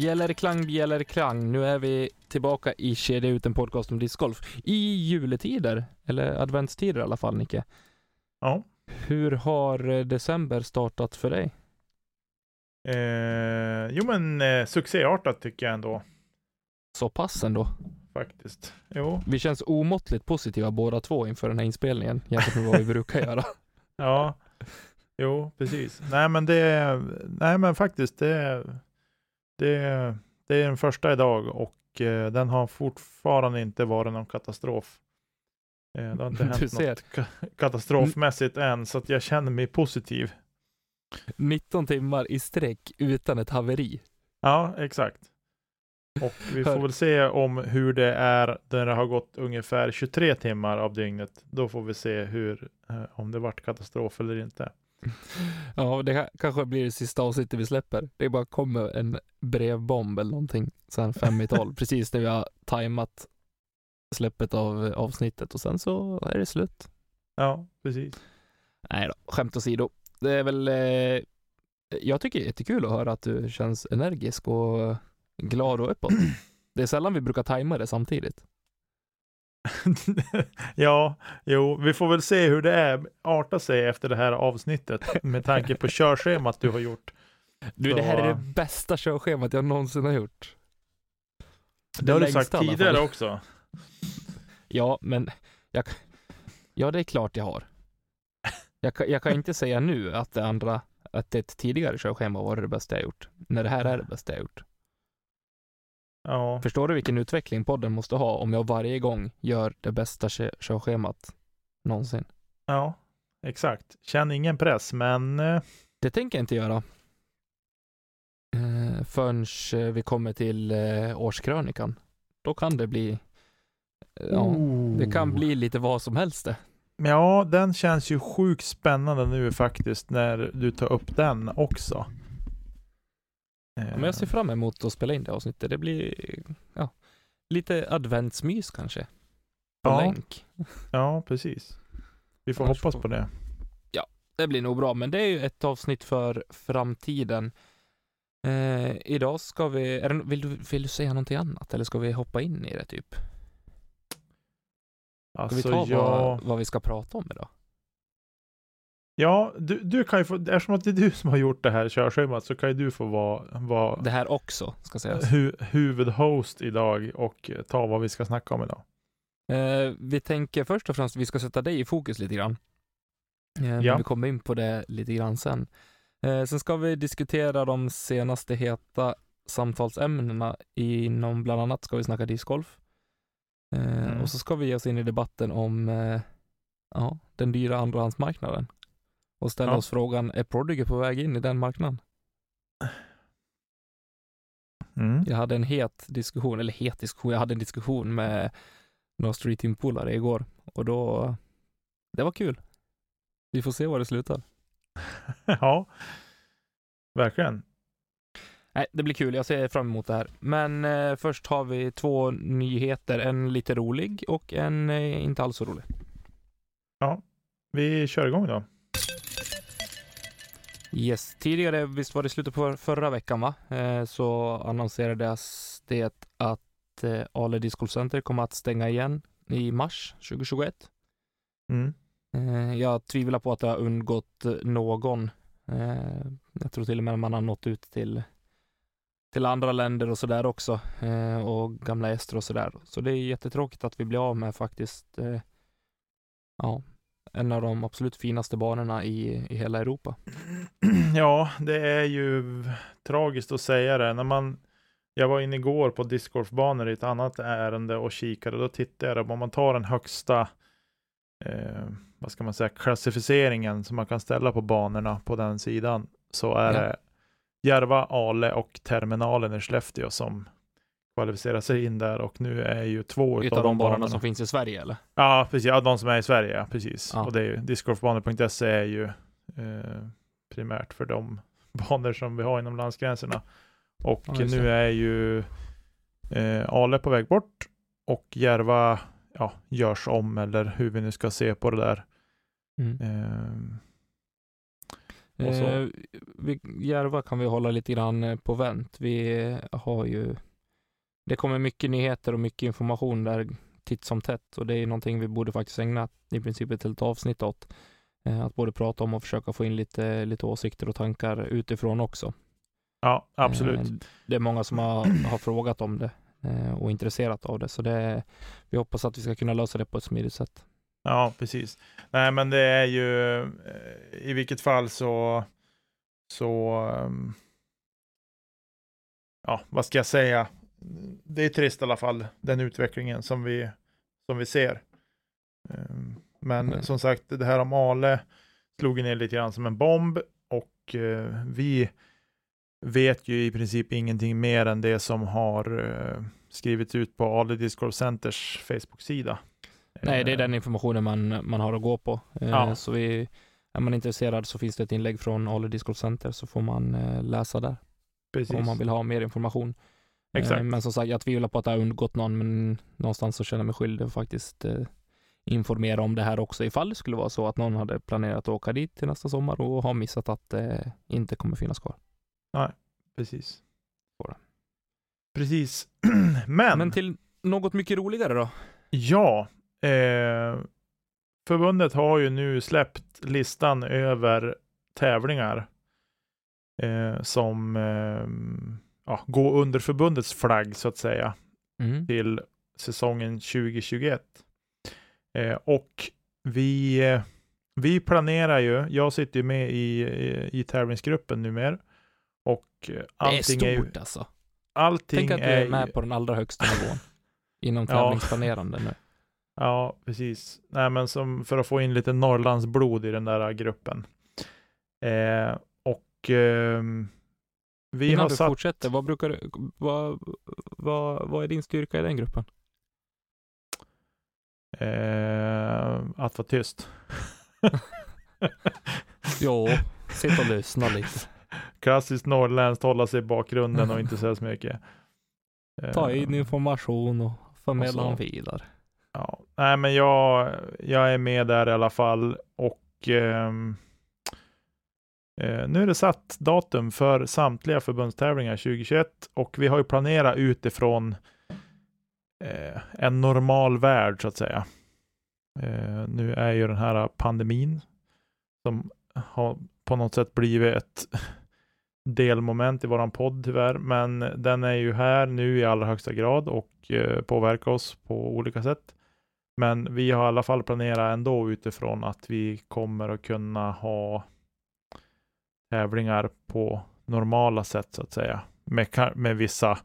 Bjällerklang, bjällerklang. Nu är vi tillbaka i Kedja ut en podcast om discgolf. I juletider, eller adventstider i alla fall, Nicke. Ja. Hur har eh, december startat för dig? Eh, jo, men eh, succéartat tycker jag ändå Så pass ändå. faktiskt. Jo, Vi känns omåttligt positiva båda två inför den här inspelningen jämfört med vad vi brukar göra. ja, jo, precis. Nej, men det, nej, men faktiskt, det, det, det är den första idag och eh, den har fortfarande inte varit någon katastrof. Eh, det har inte hänt något ka- katastrofmässigt än, så att jag känner mig positiv. 19 timmar i sträck utan ett haveri. Ja, exakt. Och vi får väl se om hur det är när det har gått ungefär 23 timmar av dygnet. Då får vi se hur, eh, om det vart katastrof eller inte. Ja, det kanske blir det sista avsnittet vi släpper. Det bara kommer en brevbomb eller någonting sen fem i tolv, precis när vi har tajmat släppet av avsnittet och sen så är det slut. Ja, precis. Nej då, skämt åsido. Det är väl, eh, jag tycker det är jättekul att höra att du känns energisk och glad och uppåt. Det är sällan vi brukar tajma det samtidigt. ja, jo, vi får väl se hur det är, arta sig efter det här avsnittet med tanke på körschemat du har gjort. Du, Så- det här är det bästa körschemat jag någonsin har gjort. Det har du sagt tidigare också. Ja, men jag, ja, det är klart jag har. Jag, kan- jag kan inte säga nu att det andra, att ett tidigare körschema var det bästa jag gjort, när det här är det bästa jag gjort. Ja, Förstår du vilken utveckling podden måste ha om jag varje gång gör det bästa kö- körschemat någonsin? ja, exakt. Känn ingen press, men eh, Det tänker jag inte göra. Eh, förrän eh, vi kommer till eh, årskrönikan. Då kan det bli, ja, det kan Oh. bli lite vad som helst det. Ja, den känns ju sjukt spännande nu faktiskt när du tar upp den också. Ja, Men jag ser fram emot att spela in det avsnittet. Det blir ja, lite adventsmys kanske. På Ja. länk. Ja, precis. Vi får Annars hoppas på det. Det blir nog bra, men det är ju ett avsnitt för framtiden. Eh, idag ska vi, det, vill, du, vill du säga någonting annat eller ska vi hoppa in i det typ? Ska Alltså, vi ta ja, vad, vad vi ska prata om idag? Ja du, du kan ju få, eftersom att det är du som har gjort det här körschemat så kan ju du få vara, vara Det här också, ska sägas. hu, huvudhost idag och ta vad vi ska snacka om idag. Eh, vi tänker först och främst vi ska sätta dig i fokus lite grann. Eh, Ja. Vi kommer in på det lite grann sen. Eh, sen ska vi diskutera de senaste heta samtalsämnena inom bland annat ska vi snacka discgolf. Eh, Mm. Och så ska vi ge oss in i debatten om eh, ja, den dyra andrahandsmarknaden. Och ställa Ja. oss frågan, är Prodigy på väg in i den marknaden? Mm. Jag hade en het diskussion, eller het diskussion, jag hade en diskussion med några Street Team-polare igår och då, det var kul. Vi får se var det slutar. ja, verkligen. Nej, det blir kul, jag ser fram emot det här. Men eh, först har vi två nyheter, en lite rolig och en eh, inte alls så rolig. Vi kör igång då. Yes, tidigare, visst var det slutet på förra veckan va? Eh, så annonserades det att eh, Ale Disc Center kommer att stänga igen i mars 2021. Mm. Eh, jag tvivlar på att det har undgått eh, någon. Eh, jag tror till och med man har nått ut till, till andra länder och sådär också. Eh, och gamla ester och sådär. Så det är jättetråkigt att vi blir av med faktiskt eh, ja, en av de absolut finaste banorna i, i hela Europa. Ja, det är ju tragiskt att säga det. När man, jag var inne igår på discgolfbanor i ett annat ärende och kikade. Då tittade jag, om man tar den högsta, eh, vad ska man säga, klassificeringen som man kan ställa på banorna på den sidan, så är Ja. det Järva, Ale och terminalen i Skellefteå som kvalificerar sig in där och nu är ju två Utav utav de banorna som finns i Sverige eller? Ja, precis. Ja, de som är i Sverige, ja, precis. Ja. Och det är ju discgolfbanor.se är ju eh, primärt för de banor som vi har inom landsgränserna. Och Ja, nu är ju eh, Ale på väg bort och Järva ja, görs om eller hur vi nu ska se på det där. Mm. Eh, Och så. Eh, vi, Järva kan vi hålla lite grann eh, på vänt. Vi har ju, det kommer mycket nyheter och mycket information där titt som tätt och det är någonting vi borde faktiskt ägna i princip ett helt avsnitt åt. Eh, att både prata om och försöka få in lite, lite åsikter och tankar utifrån också. Ja, absolut. Eh, Det är många som har, har frågat om det eh, och intresserat av det, så det, vi hoppas att vi ska kunna lösa det på ett smidigt sätt. Ja, precis. Nej, men det är ju i vilket fall så, så ehm, ja, vad ska jag säga? Det är trist i alla fall, den utvecklingen som vi, som vi ser. Ehm, Men Mm. som sagt, det här om Ale slog ner lite grann som en bomb och eh, vi vet ju i princip ingenting mer än det som har eh, skrivits ut på Ale Discord Centers Facebook-sida. Nej, det är Eh, den informationen man, man har att gå på. Eh, Ja. Så vi, är man intresserad så finns det ett inlägg från Ale Discord Center så får man läsa där Precis. om man vill ha mer information. Eh, Exakt. Men som sagt, jag tvivlar på att det har undgått någon, men någonstans så känner jag mig skyldig att faktiskt eh, informera om det här också ifall det skulle vara så att någon hade planerat att åka dit till nästa sommar och har missat att det inte kommer finnas kvar. Precis. Får det. Precis. Men, Men till något mycket roligare då? ja, eh, förbundet har ju nu släppt listan över tävlingar eh, som eh, ja, går under förbundets flagg så att säga Mm. till säsongen 2021. Eh, och vi, eh, vi planerar ju, jag sitter ju med i, i, i tävlingsgruppen numera och eh, Det är allting är, stort alltså. allting Tänk att du är är med på den allra högsta nivån inom tävlingsplanerande nu. Ja, precis. Nej, men som för att få in lite Norrlandsblod i den där gruppen. Eh, och ehm, vi Innan har du satt... fortsätter, vad, brukar du, vad, vad, vad är din styrka i den gruppen? Eh, att vara tyst. Jo, sitt och lyssna lite. Klassiskt norrländskt, hålla sig i bakgrunden och inte säga så mycket. Eh, Ta in information och förmedla den vidare. Ja, nej men jag, jag är med där i alla fall och ehm, eh, nu är det satt datum för samtliga förbundstävlingar 2021 och vi har ju planerat utifrån eh, en normal värld så att säga. Eh, nu är ju den här pandemin som har på något sätt blivit ett delmoment i våran podd tyvärr, men den är ju här nu i allra högsta grad och eh, påverkar oss på olika sätt. Men vi har i alla fall planerat ändå utifrån att vi kommer att kunna ha tävlingar på normala sätt så att säga. Med, med vissa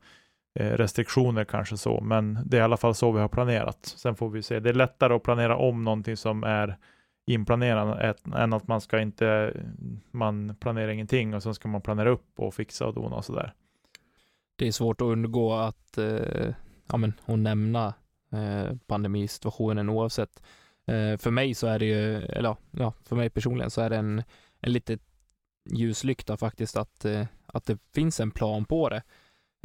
eh, restriktioner kanske så, men det är i alla fall så vi har planerat. Sen får vi se. Det är lättare att planera om någonting som är inplanerat än att man ska inte, man planerar ingenting och sen ska man planera upp och fixa och dona och sådär. Det är svårt att undgå att, eh, ja men, att nämna eh, pandemisituationen oavsett. Eh, för mig så är det ju, eller ja, ja, för mig personligen så är det en, en lite ljuslykta faktiskt att, eh, att det finns en plan på det.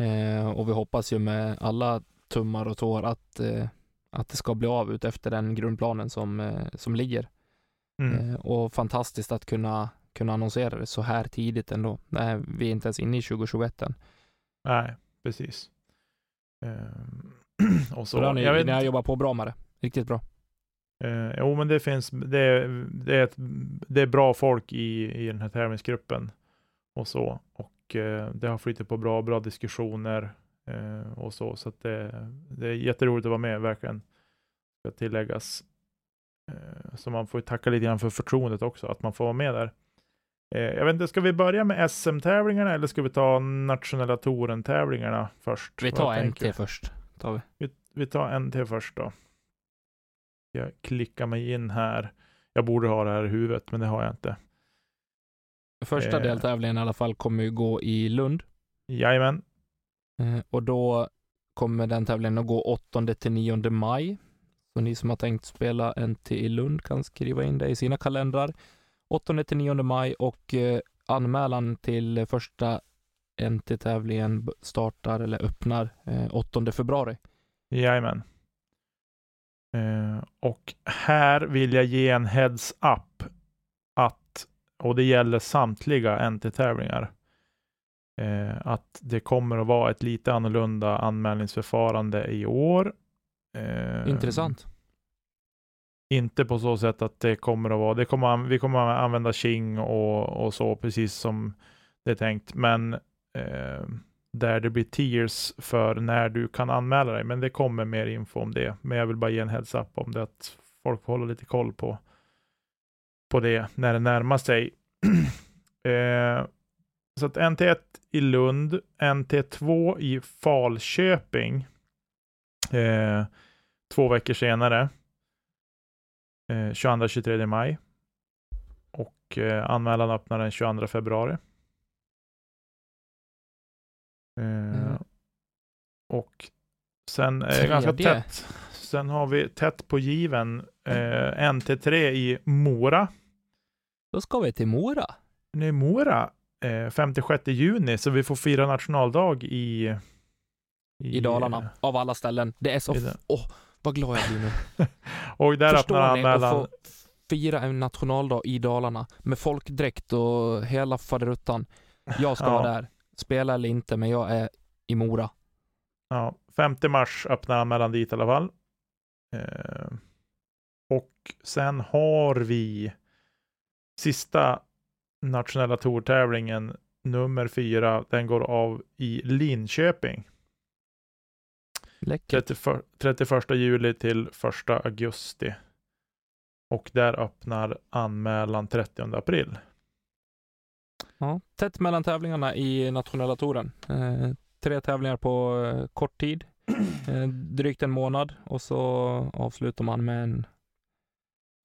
Eh, och vi hoppas ju med alla tummar och tår att, eh, att det ska bli av ut efter den grundplanen som, som ligger. Mm. Och fantastiskt att kunna, kunna annonsera det så här tidigt ändå. Nej, vi är inte ens inne i 2021 än. Nej, precis. Ehm, och så. Så, så ni, jag vet, ni har jobbat på bra med det. Riktigt bra. Eh, jo, men det finns, det, är- det, är, ett, det är bra folk i, i den här tävlingsgruppen och så. Och eh, det har flyttat på bra, bra diskussioner eh, och så. Så det, det är jätteroligt att vara med, verkligen. Ska tilläggas. Eh, så man får ju tacka lite grann för förtroendet också, att man får vara med där. Eh, jag vet inte, ska vi börja med SM-tävlingarna eller ska vi ta nationella touren-tävlingarna först? Vi tar du? först. Tar vi. Vi, vi tar till först då. Jag klickar mig in här. Jag borde ha det här i huvudet, men det har jag inte. Första Eh. deltävlingen i alla fall kommer ju gå i Lund. Jajamän. Eh, och då kommer den tävlingen att gå 8 till 9 maj. Så ni som har tänkt spela NT i Lund kan skriva in det i sina kalendrar. 8 till 9 maj och eh, anmälan till första NT-tävlingen startar eller öppnar eh, 8 februari. Jajamän. Eh, och här vill jag ge en heads up att och det gäller samtliga NT-tävlingar, eh, att det kommer att vara ett lite annorlunda anmälningsförfarande i år. Eh, Intressant. Inte på så sätt att det kommer att vara, det kommer, vi kommer att använda Qing och, och så, precis som det är tänkt, men eh, där det blir tiers för när du kan anmäla dig. Men det kommer mer info om det. Men jag vill bara ge en heads up om det, att folk får hålla lite koll på, på det när det närmar sig. eh, så att NT1 i Lund, NT2 i Falköping, eh, två veckor senare, eh, 22-23 maj. Och eh, anmälan öppnar den 22 februari. Eh, Mm. Och sen är det ganska tätt. Sen har vi tätt på given eh, NT3 i Mora. Då ska vi till Mora. Nu är Mora eh, 56 juni, så vi får fira nationaldag i... I Dalarna, av alla ställen. Det är så... i. Åh, vad glad jag blir nu. Och där Förstår öppnar att få fira en nationaldag i Dalarna med folkdräkt och hela faderuttan. Jag ska Ja. vara där. Spela eller inte, men jag är i Mora. Ja, 5 mars öppnar anmälan dit i alla fall. Eh, och sen har vi sista nationella tourtävlingen nummer fyra. Den går av i Linköping. Läckert. 31, 31 juli till 1 augusti. Och där öppnar anmälan 30 april. Ja, tätt mellan tävlingarna i nationella touren. Eh, tre tävlingar på eh, kort tid. Eh, drygt en månad och så avslutar man med en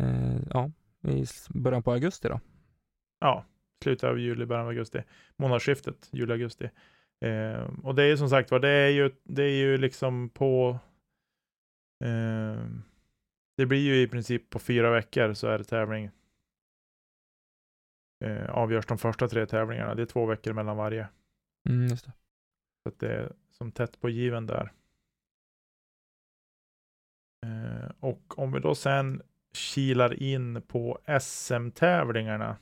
eh, ja, i början på augusti då. ja, slutet av juli, början av augusti. Månadsskiftet, juli-augusti. Eh, och det är ju som sagt var, det är ju, det är ju liksom på eh, det blir ju i princip på fyra veckor så är det tävling. Eh, avgörs de första tre tävlingarna. Det är två veckor mellan varje. Mm, det. Så det är som tätt på given där. Eh, och om vi då sen kilar in på SM-tävlingarna.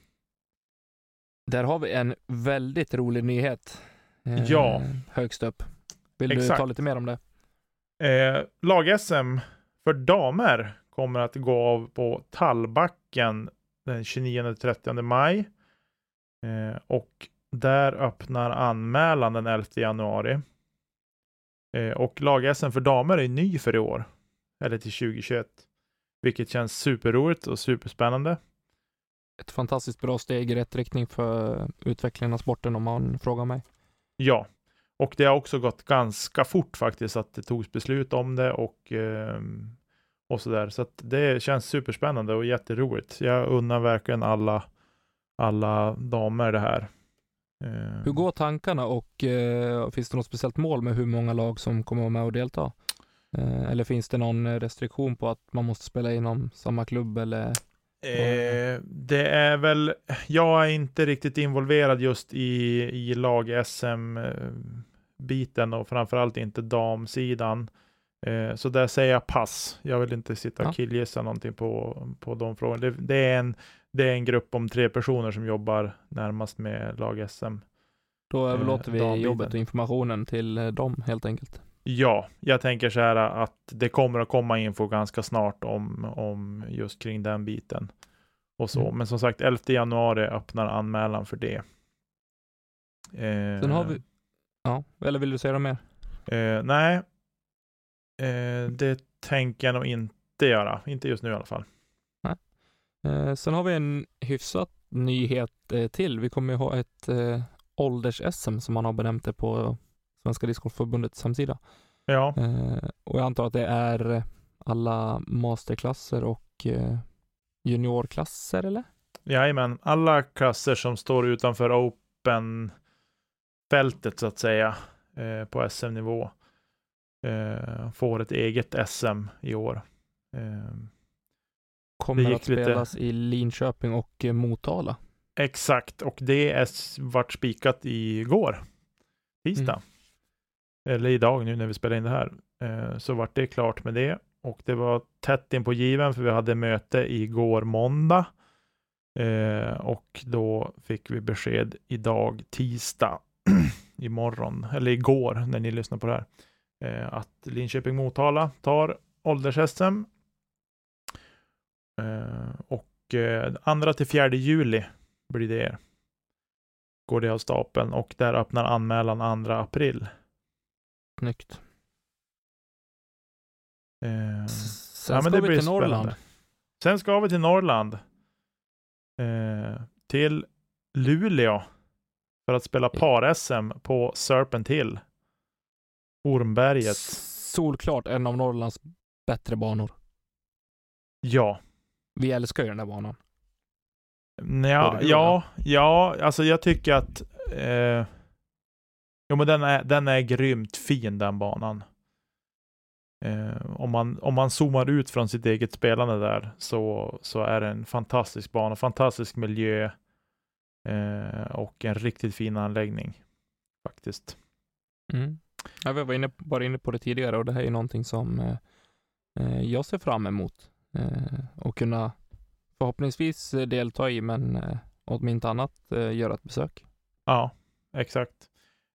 Där har vi en väldigt rolig nyhet. eh, Ja. Högst upp. Vill du Exakt. ta lite mer om det? Eh, Lag-SM för damer kommer att gå av på Tallbacken den 29-30 maj. Eh, och där öppnar anmälan den 11 januari. Eh, och lag-SM för damer är ny för i år. Eller till 2021. Vilket känns superroligt och superspännande. Ett fantastiskt bra steg i rätt riktning för utvecklingen av sporten om man frågar mig. Ja, och det har också gått ganska fort faktiskt att det togs beslut om det och, ehm, och sådär. Så att det känns superspännande och jätteroligt. Jag unnar verkligen alla, alla damer det här. Ehm, Hur går tankarna och eh, finns det något speciellt mål med hur många lag som kommer vara med och delta? Eh, eller finns det någon restriktion på att man måste spela inom samma klubb eller? Eh, det är väl, jag är inte riktigt involverad just i, i lag-SM-biten och framförallt inte damsidan. Eh, så där säger jag pass. Jag vill inte sitta och Ja. killgissa någonting på, på de frågorna. Det, det, är en, det är en grupp om tre personer som jobbar närmast med lag-SM. Då överlåter vi dambiten. jobbet och informationen till eh, dem helt enkelt. Ja, jag tänker så här att det kommer att komma info ganska snart om, om just kring den biten. Och så. Mm. Men som sagt, 11 januari öppnar anmälan för det. Eh, Sen har vi, ja, eller vill du säga något mer? Eh, nej, eh, det tänker jag nog inte göra. Inte just nu i alla fall. Eh, sen har vi en hyfsat nyhet eh, till. Vi kommer ju ha ett eh, ålders-SM som man har benämnt det på Svenska Discgolfförbundets hemsida. Ja, Eh, och jag antar att det är alla masterklasser och eh, juniorklasser eller? jajamän. Alla klasser som står utanför open-fältet så att säga eh, på SM-nivå eh, får ett eget SM i år. Eh, Kommer att lite- spelas i Linköping och eh, Motala. Exakt, och det är vart spikat igår, tisdag. Eller idag nu när vi spelar in det här. Eh, så vart det klart med det. Och det var tätt in på given för vi hade möte igår måndag. Eh, och då fick vi besked idag, tisdag, imorgon, eller igår när ni lyssnar på det här, eh, att Linköping-Motala tar ålders-SM. Eh, och eh, andra till fjärde juli blir det. Går det av stapeln och där öppnar anmälan 2 april. Snyggt. Eh, Sen ja, men ska det vi till Norrland. spännande. Sen ska vi till Norrland. Eh, till Luleå. För att spela par-SM på Serpent Hill. Ormberget. Solklart en av Norrlands bättre banor. Ja. Vi älskar ju den där banan. Ja, du och ja, ja, alltså jag tycker att eh, Jo men den är, den är grymt fin den banan. Eh, om, man, om man zoomar ut från sitt eget spelande där så, så är det en fantastisk bana, fantastisk miljö eh, och en riktigt fin anläggning faktiskt. Mm. Ja, vi var inne, var inne på det tidigare och det här är någonting som eh, eh, jag ser fram emot eh, och kunna förhoppningsvis eh, delta i, men eh, om inte annat eh, göra ett besök. Ja, exakt.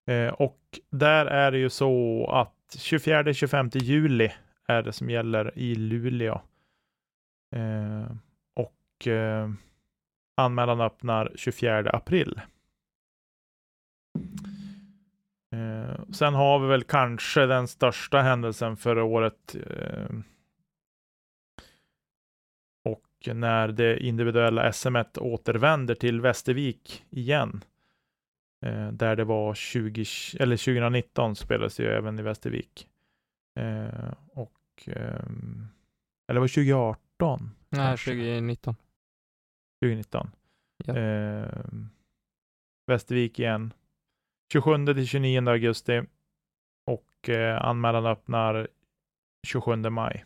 Eh, och där är det ju så att 24-25 juli är det som gäller i Luleå. Eh, och eh, anmälan öppnar 24 april. Sen har vi väl kanske den största händelsen för året. Eh, och när det individuella SM återvänder till Västervik igen. Eh, där det var 20, eller 2019 spelades ju även i Västervik. Eh, och, eller var det 2018? Nej, Kanske. 2019. 2019. Ja. Västervik igen. 27 till 29 augusti. Och eh, anmälan öppnar 27 maj.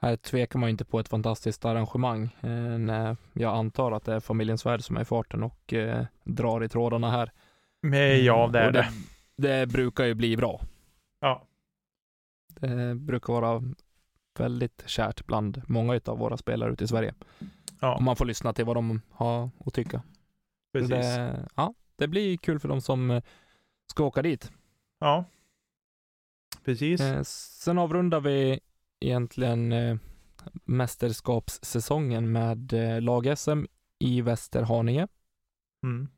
Här tvekar man inte på ett fantastiskt arrangemang eh, när jag antar att det är familjen Svärd som är i farten och eh, drar i trådarna här. Men ja, det är Och det. Det brukar ju bli bra. Ja. Det brukar vara väldigt kärt bland många av våra spelare ute i Sverige. Ja. Om man får lyssna till vad de har att tycka. Precis. Det, ja, det blir kul för de som eh, ska åka dit. Ja. Precis. Eh, sen avrundar vi egentligen eh, mästerskapssäsongen med eh, lag-SM i Västerhaninge. Mm.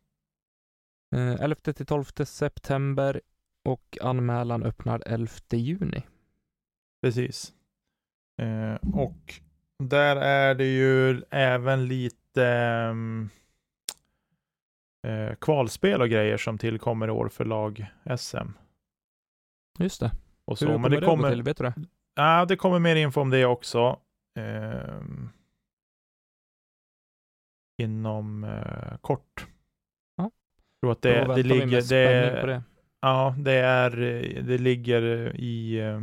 Eh, 11 till 12 september och anmälan öppnar 11 juni. Precis. Och där är det ju även lite ehm, eh, kvalspel och grejer som tillkommer i år för lag-SM. Just det. Och Hur så. kommer Men det kommer, till? Vet du det? ja, det kommer mer info om det också. ehm, inom eh, kort. Ja. Jag tror att det, det ligger, det, det. Ja, det är, eh, det ligger i, eh,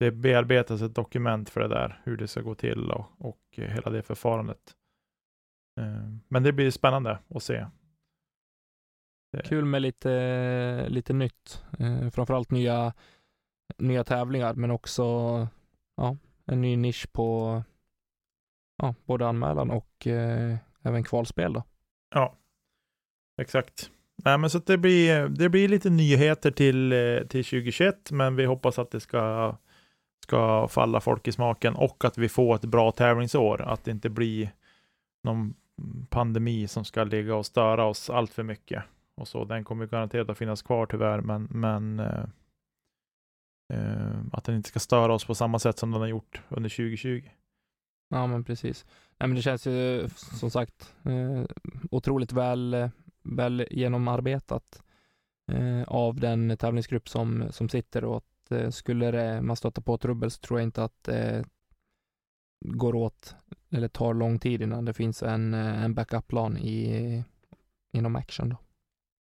det bearbetas ett dokument för det där, hur det ska gå till och, och hela det förfarandet. Eh, Men det blir spännande att se. Kul med lite, lite nytt. Eh, framförallt nya, nya tävlingar, men också ja, en ny nisch på ja, både anmälan och eh, även kvalspel. Då. Exakt. Nej, men så det blir, det blir lite nyheter till, till 2021, men vi hoppas att det ska, ska falla folk i smaken och att vi får ett bra tävlingsår. Att det inte blir någon pandemi som ska ligga och störa oss allt för mycket. Och så. Den kommer garanterat att finnas kvar tyvärr, men, men eh, eh, att den inte ska störa oss på samma sätt som den har gjort under 2020. Ja, men precis. Nej, men det känns ju som sagt eh, otroligt väl, väl genomarbetat eh, av den tävlingsgrupp som, som sitter och att eh, skulle det, man stöta på trubbel så tror jag inte att det går åt eller tar lång tid innan det finns en, eh, en backup-plan i, inom action. Då.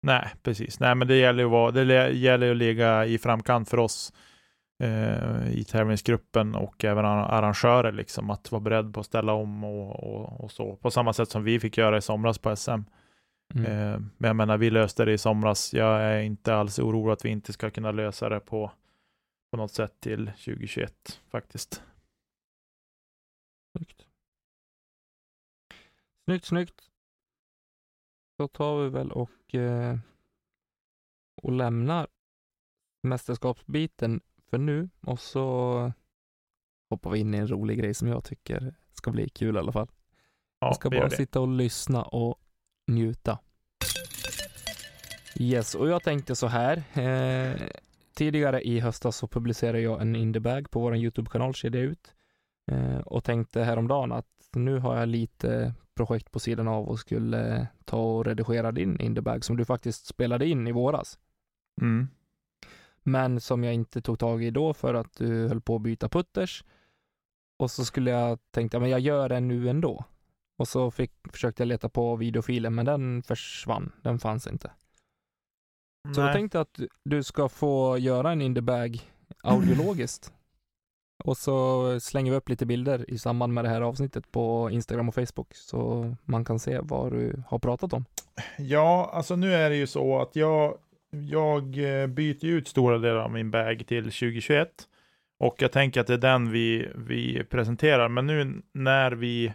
Nej, precis. Nej, men det gäller ju att, vara, det le- gäller att ligga i framkant för oss eh, i tävlingsgruppen och även ar- arrangörer, liksom, att vara beredd på att ställa om och, och, och så. På samma sätt som vi fick göra i somras på SM. Mm. Eh, men jag menar, vi löste det i somras. Jag är inte alls orolig att vi inte ska kunna lösa det på, på något sätt till 2021 faktiskt. Snyggt. Snyggt, snyggt. Då tar vi väl och, eh, och lämnar mästerskapsbiten för nu och så hoppar vi in i en rolig grej som jag tycker ska bli kul i alla fall. Ja, jag ska bara det. sitta och lyssna och njuta. Yes, och jag tänkte så här. Eh, tidigare i höstas så publicerade jag en indiebag på vår YouTube-kanal, Kedja ut. Eh, och tänkte häromdagen att nu har jag lite projekt på sidan av och skulle ta och redigera din indiebag som du faktiskt spelade in i våras. Mm. Men som jag inte tog tag i då för att du höll på att byta putters. Och så skulle jag tänkte, ja, men jag gör det nu ändå. Och så fick, försökte jag leta på videofilen, men den försvann. Den fanns inte. Så jag Nej. tänkte att du ska få göra en indiebag audiologiskt. Och så slänger vi upp lite bilder i samband med det här avsnittet på Instagram och Facebook så man kan se vad du har pratat om. Ja, alltså nu är det ju så att jag, jag eh, byter ut stora delar av min bag till 2021. Och jag tänker att det är den vi, vi presenterar. Men nu när vi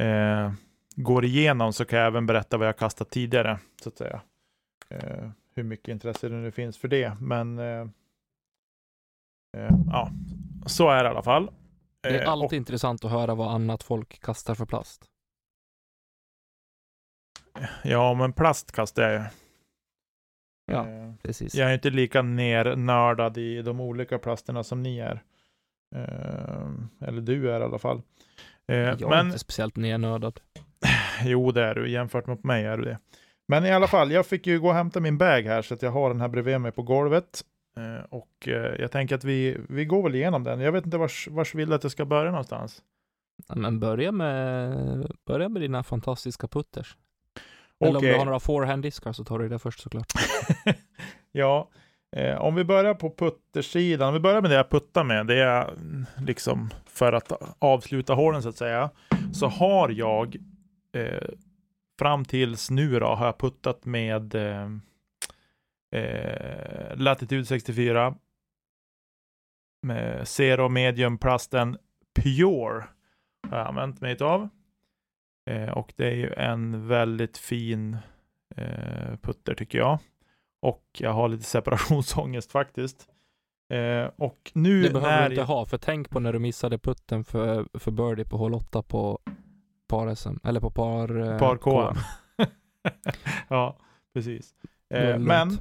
eh, går igenom så kan jag även berätta vad jag kastat tidigare, så att säga. Eh, hur mycket intresse det nu finns för det. Men eh, ja, så är det i alla fall. Det är Eh, alltid och- intressant att höra vad annat folk kastar för plast. Ja, men plast kastar jag ju. Ja, Eh, precis. Jag är inte lika nernördad i de olika plasterna som ni är. Eh, eller du är i alla fall. Eh, jag är men inte speciellt nernördad. jo, det är du. Jämfört med mig är du det. Men i alla fall, jag fick ju gå och hämta min bag här så att jag har den här bredvid mig på golvet. Eh, och eh, jag tänker att vi, vi går väl igenom den. Jag vet inte vars, vars vill att jag ska börja någonstans. Men börja med, börja med dina fantastiska putters. Eller om du har några forehand-diskar så tar du det först såklart. ja, eh, om vi börjar på puttersidan. Om vi börjar med det jag puttar med. Det är mm, liksom för att avsluta hålen så att säga. Så har jag eh, fram tills nu då har jag puttat med eh, eh, Latitude 64 med Zero Medium plasten Pure har jag använt mig av. Eh, och det är ju en väldigt fin eh, putter tycker jag. Och jag har lite separationsångest faktiskt. Eh, och nu Det behöver när du inte ha, för tänk på när du missade putten för, för birdie på hål 8 på par-SM, eller på par... eh, Par. KM. ja, precis. Eh, men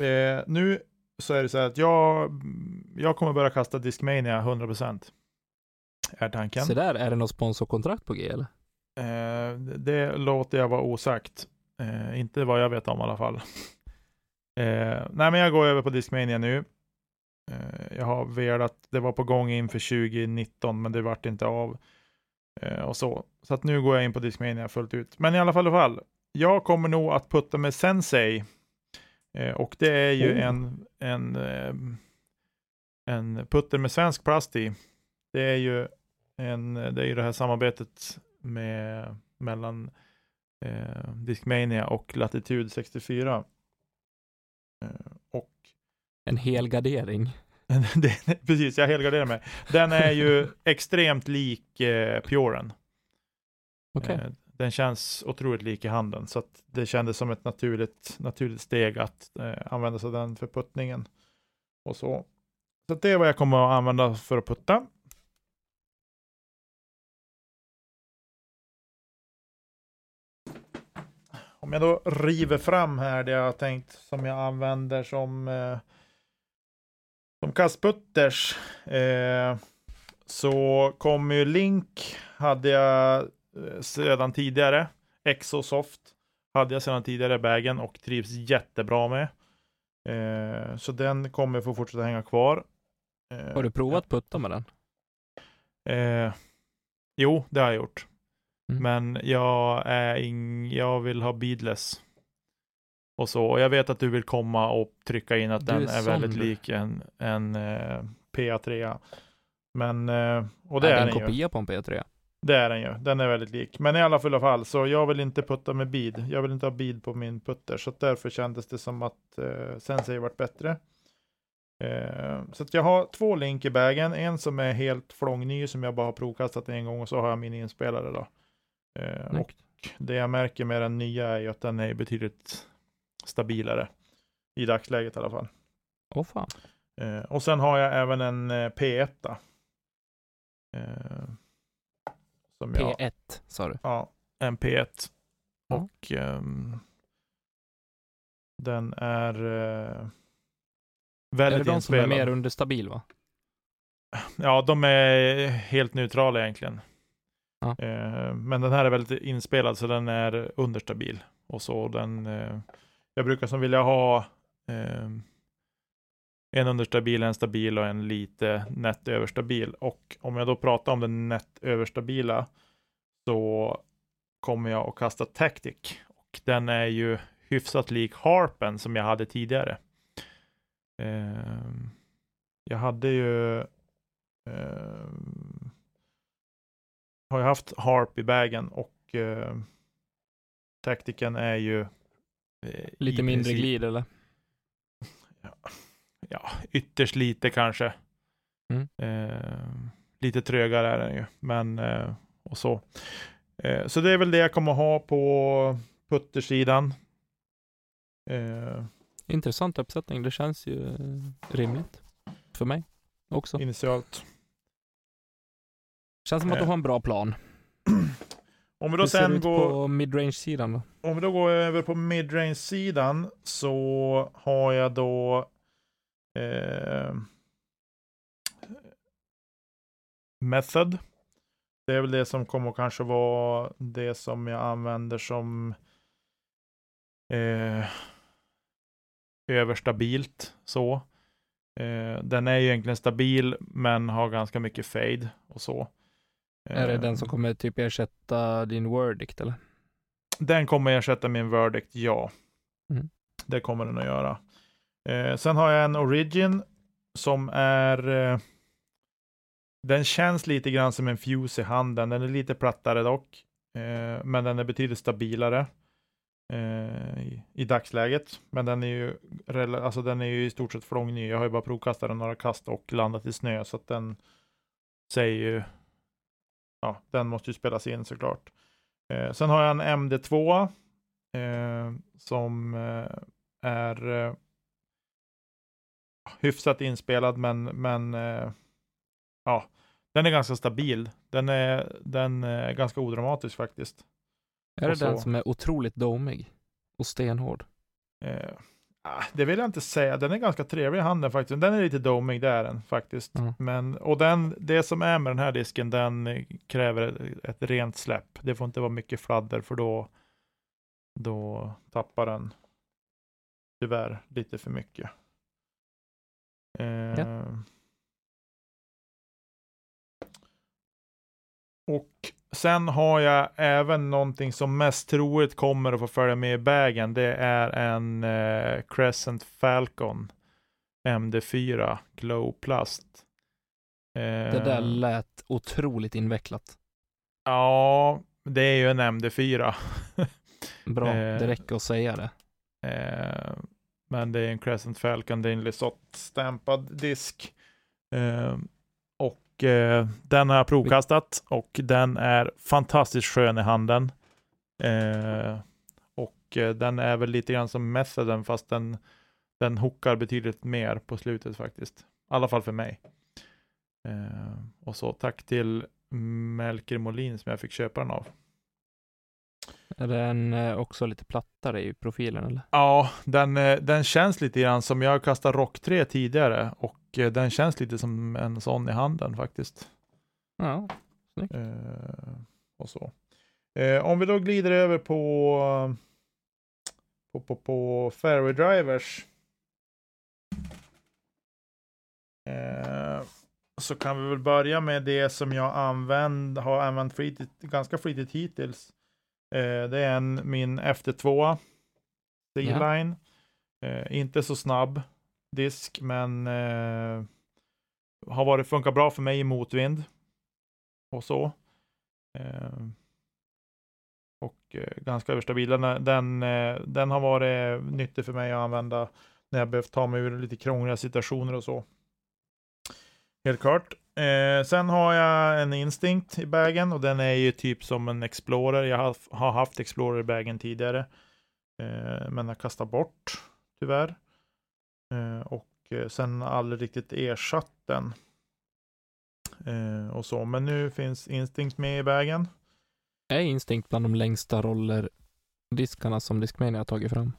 eh, nu så är det så här att jag, jag kommer börja kasta Discmania 100%. Är tanken. Så där, är det något sponsorkontrakt på G eller? Eh, det låter jag vara osagt. Eh, inte vad jag vet om i alla fall. Eh, nej, men jag går över på Discmania nu. Eh, jag har velat, det var på gång inför 2019, men det vart inte av. Eh, och så. Så att nu går jag in på Discmania fullt ut. Men i alla fall, i alla fall jag kommer nog att putta med Sensei. Eh, och det är ju Oh. en, en, eh, en putter med svensk plast i. Det är ju en, det är ju det här samarbetet med, mellan eh, Discmania och Latitude 64. Eh, och En hel gardering. det, precis, jag helgarderar mig. Den är ju extremt lik eh, Puren. Okej. Den känns otroligt lik i handen, så att det kändes som ett naturligt, naturligt steg att eh, använda sig av den för puttningen. Och så. Så att det är vad jag kommer att använda för att putta. Om jag då river fram här det jag har tänkt som jag använder som eh, som kastputters eh, så kommer ju Link hade jag sedan tidigare. Exosoft hade jag sedan tidigare bagen och trivs jättebra med. Eh, så den kommer få fortsätta hänga kvar. Eh, Har du provat putta med den? Eh, jo, det har jag gjort. Mm. Men jag är ing, jag vill ha beadless. Och så. Och jag vet att du vill komma och trycka in att Du den är är, väldigt lik en, en eh, PA3. Men, eh, och det är är, det en den ju. kopia på en P3? Det är den ju. Den är väldigt lik. Men i alla fall, fall så jag vill inte putta med bead. Jag vill inte ha bead på min putter. Så därför kändes det som att eh, Sensei varit bättre. Eh, så att jag har två link i bagen. En som är helt flångny som jag bara har provkastat en gång och så har jag min inspelare då. Eh, och det jag märker med den nya är ju att den är betydligt stabilare. I dagsläget i alla fall. Åh fan. Eh, och sen har jag även en eh, P1. Som jag, P1 sa du. ja, en P1. Ja. Och ehm, den är eh, Är väldigt det de som är mer understabil va? Ja, de är helt neutrala egentligen. Ja. Eh, men den här är väldigt inspelad så den är understabil. Och så den, eh, jag brukar som vilja ha eh, en understabil, en stabil och en lite nätt överstabil. Och om jag då pratar om den nätt överstabila så kommer jag att kasta Tactic. Och den är ju hyfsat lik Harpen som jag hade tidigare. Eh, jag hade ju eh, har jag haft Harp i bagen och eh, Tacticen är ju eh, Lite mindre princip- glid eller? Ja, ytterst lite kanske. Mm. Eh, lite trögare är den ju, men eh, och så. Eh, så det är väl det jag kommer ha på puttersidan. Eh, Intressant uppsättning. Det känns ju rimligt. För mig också. initialt. Känns som att du Eh. har en bra plan. Om vi då Hur ser sen ut går på midrange-sidan då? Om vi då går över på midrange-sidan så har jag då eh, Method. Det är väl det som kommer kanske vara det som jag använder som eh, överstabilt så. Eh, den är ju egentligen stabil men har ganska mycket fade och så. Är det Eh, den som kommer typ ersätta din Wordict eller? Den kommer ersätta min verdict, ja. Mm. Det kommer den att göra. Eh, sen har jag en Origin som är... Eh, den känns lite grann som en Fuse i handen. Den är lite plattare dock. Eh, men den är betydligt stabilare. Eh, i, I dagsläget. Men den är ju alltså den är ju i stort sett flångny. Jag har ju bara provkastat den några kast och landat i snö. Så att den säger ju... Ja, den måste ju spelas in såklart. Eh, sen har jag en MD2 eh, som eh, är eh, hyfsat inspelad men, men eh, ja, den är ganska stabil. Den är, den är ganska odramatisk faktiskt. Är det den som är otroligt domig och stenhård? Eh, ah, det vill jag inte säga. Den är ganska trevlig i handen faktiskt. Den är lite domig, det är den faktiskt. Ja. Men, och den, det som är med den här disken, den eh, kräver ett, ett rent släpp. Det får inte vara mycket fladder för då, då tappar den tyvärr lite för mycket. Eh, Och sen har jag även någonting som mest troligt kommer att få följa med i bagen. Det är en eh, Crescent Falcon MD4 Glow Plast. Eh, Det där lät otroligt invecklat. Ja, det är ju en MD4. Bra, Eh. det räcker att säga det. Eh, men det är en Crescent Falcon, det är en Lisotte-stämpad disk. Eh, och eh, den har jag provkastat och den är fantastiskt skön i handen. Eh, och eh, den är väl lite grann som Methoden fast den, den hookar betydligt mer på slutet faktiskt. I alla fall för mig. Eh, och så tack till Melker Molin som jag fick köpa den av. Är den eh, också lite plattare i profilen eller? Ja, den, eh, den känns lite grann som jag har kastat Rock 3 tidigare och eh, den känns lite som en sån i handen faktiskt. Ja, Eh, och så. Eh, om vi då glider över på på, på, på Fairway Drivers. Eh, så kan vi väl börja med det som jag använd, har använt flitigt, ganska flitigt hittills. Eh, det är en, min FT2 C-line. Eh, inte så snabb disk, men eh, har varit, funkat bra för mig i motvind och så. Eh, och eh, ganska överstabil. Den, eh, den, eh, den har varit nyttig för mig att använda när jag behövt ta mig ur lite krångliga situationer och så. Helt klart. Eh, sen har jag en Instinct i bagen och den är ju typ som en Explorer. Jag har, har haft Explorer i bagen tidigare. Eh, men har kastat bort tyvärr. Eh, och eh, sen aldrig riktigt ersatt den. Eh, och så, men nu finns Instinct med i bagen. Är Instinct bland de längsta rollerdiskarna som Discmania har tagit fram?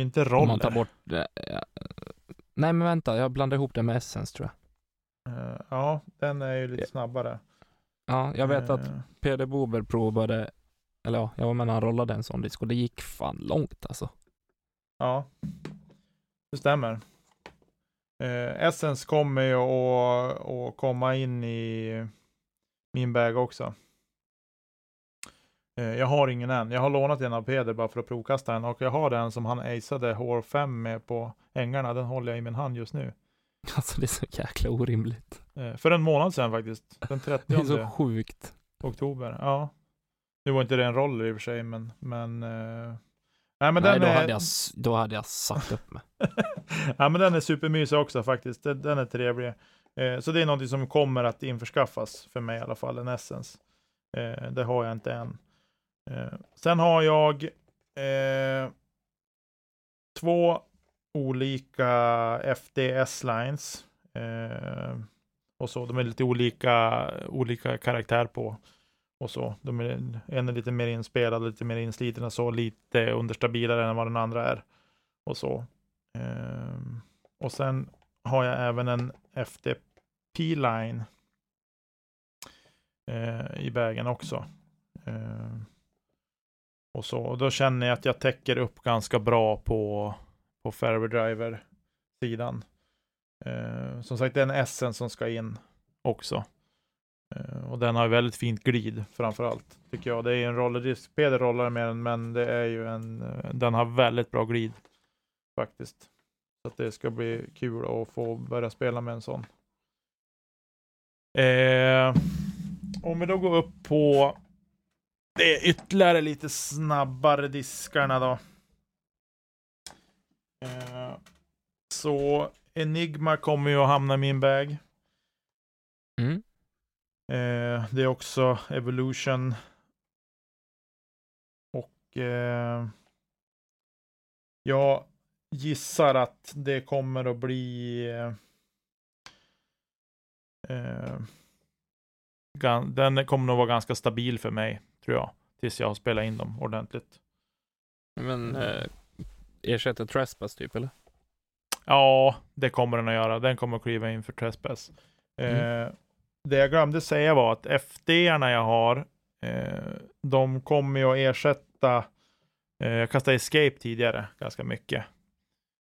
Inte Om man tar roller. bort... eh, ja. Nej men vänta, jag blandar ihop det med Essence tror jag. Eh, ja, den är ju lite Ja. snabbare. Ja, jag vet att Eh, Peder Bober provade, eller ja, jag var med när han rollade en sån disk och det gick fan långt alltså. Ja, det stämmer. Eh, Essence kommer ju att, att komma in i min bag också. Jag har ingen än. Jag har lånat en av Peder bara för att provkasta den och jag har den som han aceade HR5 med på ängarna. Den håller jag i min hand just nu. Alltså det är så jäkla orimligt. Eh, för en månad sedan faktiskt. Den Det är 30 så sjukt. oktober. Ja. Nu var inte det en roller i och för sig, men, men eh, Nej, men Nej, den då, är... hade jag, då hade jag sagt upp mig. ja, men den är supermysig också faktiskt. Den, är trevlig. Eh, så det är någonting som kommer att införskaffas för mig i alla fall, en Essence. Eh, det har jag inte än. Eh, sen har jag två olika FDS-lines. Eh, och så. De är lite olika, olika karaktär på. Och så. De är, en är lite mer inspelad, lite mer insliten och så. Lite understabilare än vad den andra är. Och så. Eh, och sen har jag även en FDP-line eh, i vägen också. Eh, och så. Och då känner jag att jag täcker upp ganska bra på, på fairway driver-sidan. Eh, som sagt, det är en Essence som ska in också. Eh, och den har väldigt fint glid framför allt, tycker jag. Det är ju en rollerdisk. Peder rollar med den, men det är ju en, eh, den har väldigt bra glid faktiskt. Så att det ska bli kul att få börja spela med en sån. Eh, om vi då går upp på det ytterligare lite snabbare diskarna då. Eh, så Enigma kommer ju att hamna i min bag. Mm. Eh, det är också Evolution. Och eh, jag gissar att det kommer att bli eh, eh, den kommer nog vara ganska stabil för mig, tror jag, tills jag har spelat in dem ordentligt. Men eh, ersätter Trespass typ eller? Ja, det kommer den att göra. Den kommer att kliva in för Trespass. Eh, det jag glömde säga var att FD-arna jag har, eh, de kommer ju att ersätta, eh, jag kastade Escape tidigare ganska mycket.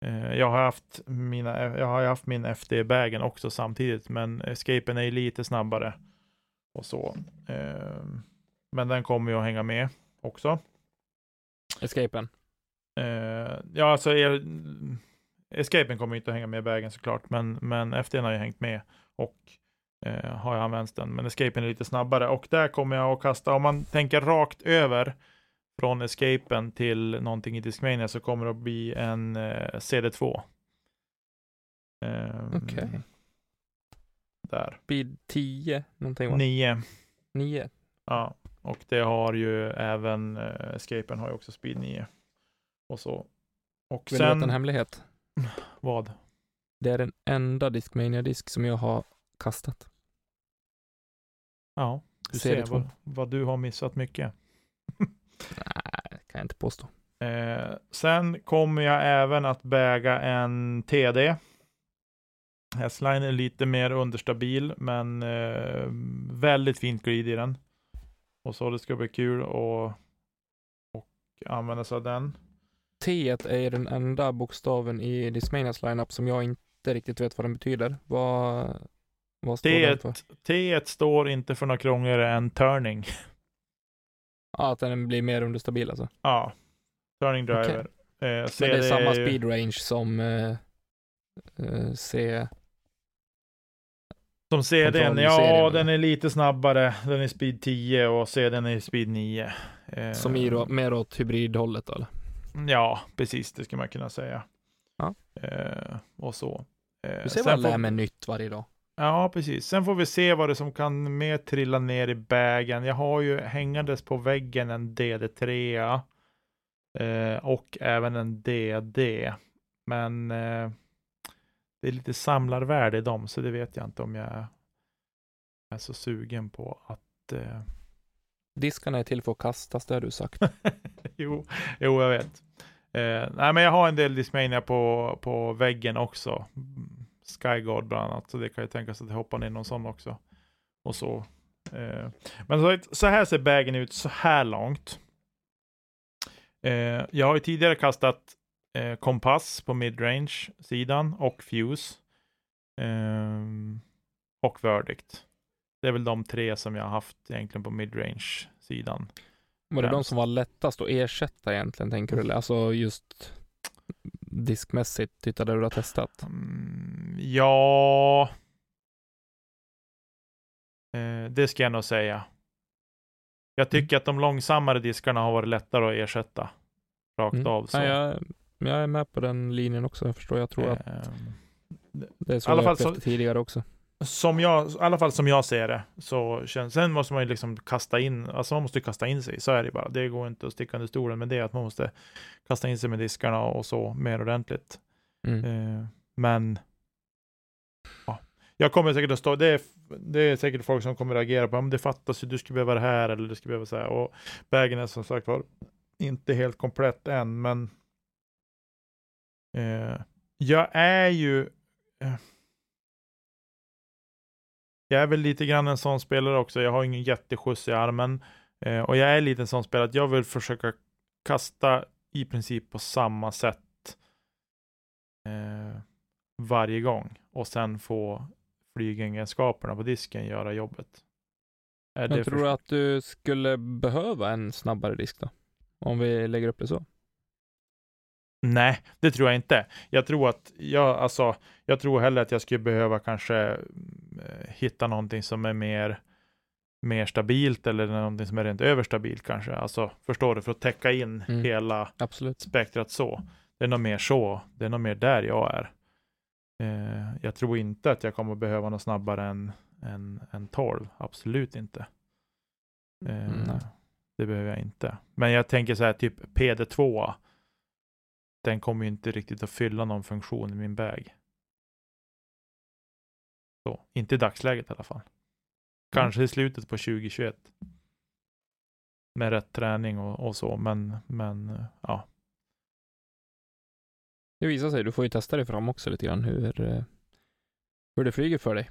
Eh, jag har haft mina, jag har haft min FD-bagen också samtidigt, men Escapen är ju lite snabbare och så. Eh, men den kommer ju att hänga med också. Escapen. Eh, ja, alltså er, Escapen kommer inte att hänga med i vägen såklart, men, men FDn har ju hängt med och eh, har jag använt den. Men Escapen är lite snabbare och där kommer jag att kasta, om man tänker rakt över från Escapen till någonting i Discmania så kommer det att bli en eh, CD2. Eh, Okej. Där. Speed 10, någonting va? 9. 9. Ja, och det har ju även eh, Escapen har ju också speed 9. Och så. Och Vill du veta en sen, hemlighet? Vad? Det är den enda Discmania-disk som jag har kastat. Ja, du CD2. ser vad, vad du har missat mycket. Nej, det kan jag inte påstå. Eh, sen kommer jag även att väga en TD. S-line är lite mer understabil, men eh, väldigt fint glid i den. Och så det ska bli kul att och använda sig av den. T är den enda bokstaven i Discmanias lineup som jag inte riktigt vet vad den betyder. Vad, vad står den för? T1, T1 står inte för något krångligare än turning. Ja, att den blir mer understabil alltså. Ja, turning driver. Eh, Men det är samma ju- speed range som eh, eh, C. Som CDn, i ja den är lite snabbare. Den är speed 10 och CDn är speed 9. Eh, Som är då, mer åt hybridhållet eller? Ja, precis, det ska man kunna säga. Ja. Eh, och så. Eh, Du ser vad jag lär mig nytt varje dag. Ja, precis. Sen får vi se vad det som kan mer trilla ner i vägen. Jag har ju hängandes på väggen en DD3 eh, och även en DD. Men eh, det är lite samlarvärde i dem, så det vet jag inte om jag är så sugen på att... Eh... Diskarna är till för att kastas, det har du sagt. jo, jo, jag vet. Eh, nej, men jag har en del Discmania på, på väggen också. Skyguard bland annat, så det kan ju tänkas att det hoppar ner någon sån också. Och så. Eh, men så, så här ser bagen ut så här långt. Eh, jag har ju tidigare kastat eh, kompass på midrange-sidan och fuse. Eh, och verdict. Det är väl de tre som jag har haft egentligen på midrange-sidan. Var det de som var lättast att ersätta egentligen, tänker du? Alltså just diskmässigt, tittade du har testat? Mm, ja, eh, det ska jag nog säga. Jag tycker mm. att de långsammare diskarna har varit lättare att ersätta rakt mm. av. Så. Ja, jag, jag, är med på den linjen också. Jag förstår. Jag tror att eh, det är så jag upplevt så, tidigare också som jag, i alla fall som jag ser det, så känns, sen måste man ju liksom kasta in, alltså man måste kasta in sig, så är det bara. Det går inte att sticka under stolen med det, att man måste kasta in sig med diskarna och så mer ordentligt. Mm. Eh, men ja, jag kommer säkert att stå, det är, det är säkert folk som kommer att reagera på, om det fattas ju, du skulle behöva det här eller du skulle behöva så här. Och vägen är som sagt var inte helt komplett än, men eh, jag är ju eh, jag är väl lite grann en sån spelare också. Jag har ingen jätteskjuts i armen eh, och jag är lite en sån spelare att jag vill försöka kasta i princip på samma sätt eh, varje gång och sen få flygegenskaperna på disken göra jobbet. Är Men tror du att du skulle behöva en snabbare disk då? Om vi lägger upp det så? Nej, det tror jag inte. Jag tror att jag, alltså, jag tror hellre att jag skulle behöva kanske hitta någonting som är mer, mer stabilt eller någonting som är rent överstabilt kanske. Alltså, förstår du? För att täcka in mm. hela Absolut. spektrat så. Det är nog mer så. Det är nog mer där jag är. Eh, jag tror inte att jag kommer behöva något snabbare än, än, än 12. Absolut inte. Eh, mm. Det behöver jag inte. Men jag tänker så här, typ PD2 den kommer ju inte riktigt att fylla någon funktion i min bag. Så, inte i dagsläget i alla fall. Kanske i slutet på 2021. Med rätt träning och, och så, men, men ja. Det visar sig, du får ju testa dig fram också lite grann hur, eh, hur det flyger för dig.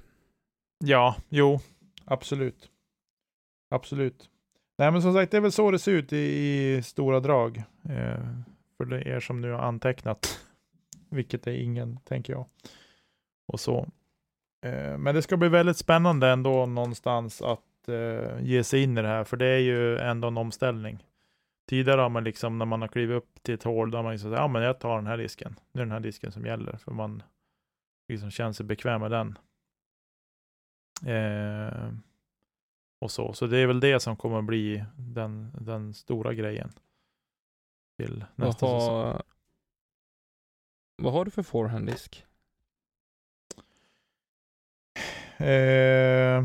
Ja, jo, absolut. Absolut. Nej, men som sagt, det är väl så det ser ut i, i stora drag. Eh, för er som nu har antecknat, vilket är ingen, tänker jag. Och så. Eh, men det ska bli väldigt spännande ändå någonstans att eh, ge sig in i det här, för det är ju ändå en omställning. Tidigare har man liksom, när man har klivit upp till ett hål, då har man liksom sagt, ja men jag tar den här disken. Det är den här disken som gäller, för man liksom känner sig bekväm med den. Eh, och så. så det är väl det som kommer bli den, den stora grejen till nästa vad har, säsong. Vad har du för forehanddisk? Eh,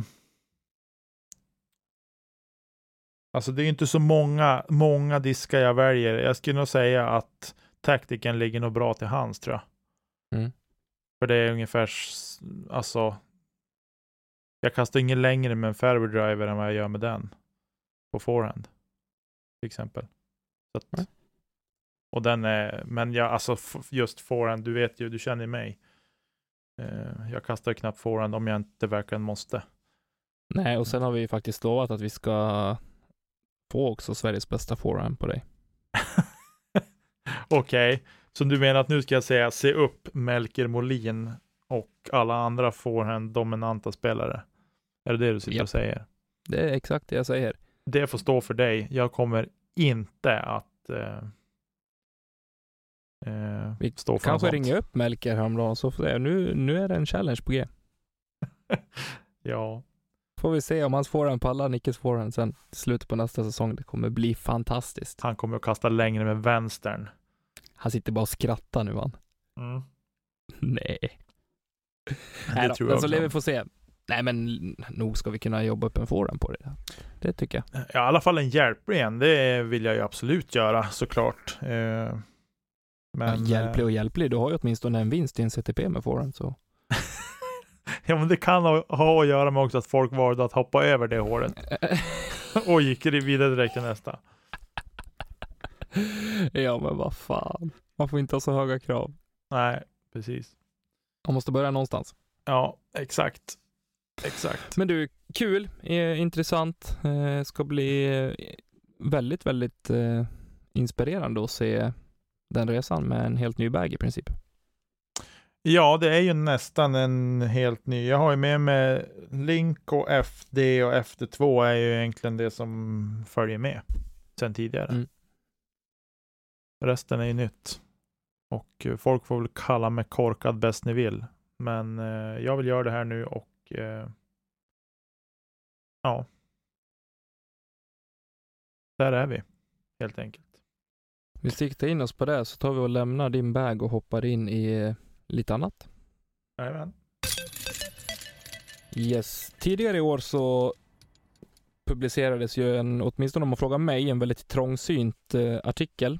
alltså det är inte så många, många diskar jag väljer. Jag skulle nog säga att taktiken ligger nog bra till hands tror jag. Mm. För det är ungefär, alltså, jag kastar ingen längre med en fairway driver än vad jag gör med den på forehand. Till exempel. Att, mm. Och den är, men jag, alltså just forehand, du vet ju, du känner mig. Eh, jag kastar knappt forehand om jag inte verkligen måste. Nej, och sen har vi faktiskt lovat att vi ska få också Sveriges bästa forehand på dig. Okej, okay. så du menar att nu ska jag säga se upp Melker Molin och alla andra forehand dominanta spelare? Är det det du sitter yep. och säger? Det är exakt det jag säger. Det får stå för dig. Jag kommer inte att eh, Eh, Vi står för kanske ringer upp Melker häromdagen, så får nu, nu är det en challenge på G. ja. Får vi se om han får den pallar Nickes får den sen i slutet på nästa säsong. Det kommer bli fantastiskt. Han kommer att kasta längre med vänstern. Han sitter bara och skrattar nu han. Mm. Nej. Nej då, tror jag så också. lär vi få se. Nej men nog ska vi kunna jobba upp en forum på det. Det tycker jag. Ja, I alla fall en hjälplig en, det vill jag ju absolut göra såklart. Eh, men, ja, hjälplig eh, och hjälplig, du har ju åtminstone en vinst i en CTP med forum så. ja, men det kan ha, ha att göra med också att folk valde att hoppa över det hålet och gick vidare direkt till nästa. ja men vad fan. Man får inte ha så höga krav. Nej, precis. Man måste börja någonstans. Ja, exakt. Exakt. Men du, kul, eh, intressant. Eh, ska bli eh, väldigt, väldigt eh, inspirerande att se den resan med en helt ny bag i princip. Ja, det är ju nästan en helt ny. Jag har ju med mig Link och FD och FD2 är ju egentligen det som följer med sen tidigare. Mm. Resten är ju nytt. Och eh, folk får väl kalla mig korkad bäst ni vill. Men eh, jag vill göra det här nu och eh, ja. Där är vi helt enkelt. Vi siktar in oss på det så tar vi och lämnar din bag och hoppar in i eh, lite annat. Jajamän. Yes. Tidigare i år så publicerades ju en, åtminstone om man frågar mig, en väldigt trångsynt eh, artikel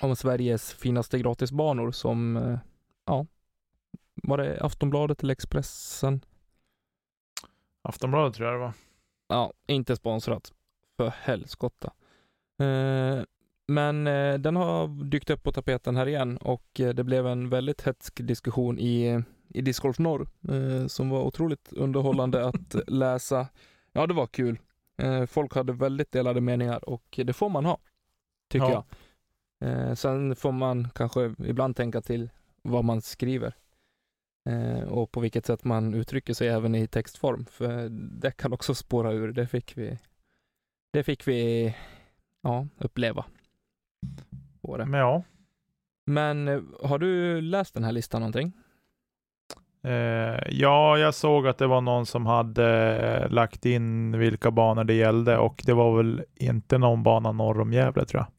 om Sveriges finaste gratisbanor som, eh, ja, var det Aftonbladet eller Expressen? Aftonbladet tror jag det var. Ja, inte sponsrat. För helskotta. Eh, men eh, den har dykt upp på tapeten här igen och eh, det blev en väldigt hetsk diskussion i, i Discgolf Norr eh, som var otroligt underhållande att läsa. Ja, det var kul. Eh, folk hade väldigt delade meningar och det får man ha, tycker Ja. jag. Eh, sen får man kanske ibland tänka till vad man skriver eh, och på vilket sätt man uttrycker sig även i textform. För det kan också spåra ur. Det fick vi, det fick vi ja, uppleva. På det. Men ja. Men eh, har du läst den här listan någonting? Eh, ja, jag såg att det var någon som hade eh, lagt in vilka banor det gällde och det var väl inte någon bana norr om Gävle tror jag.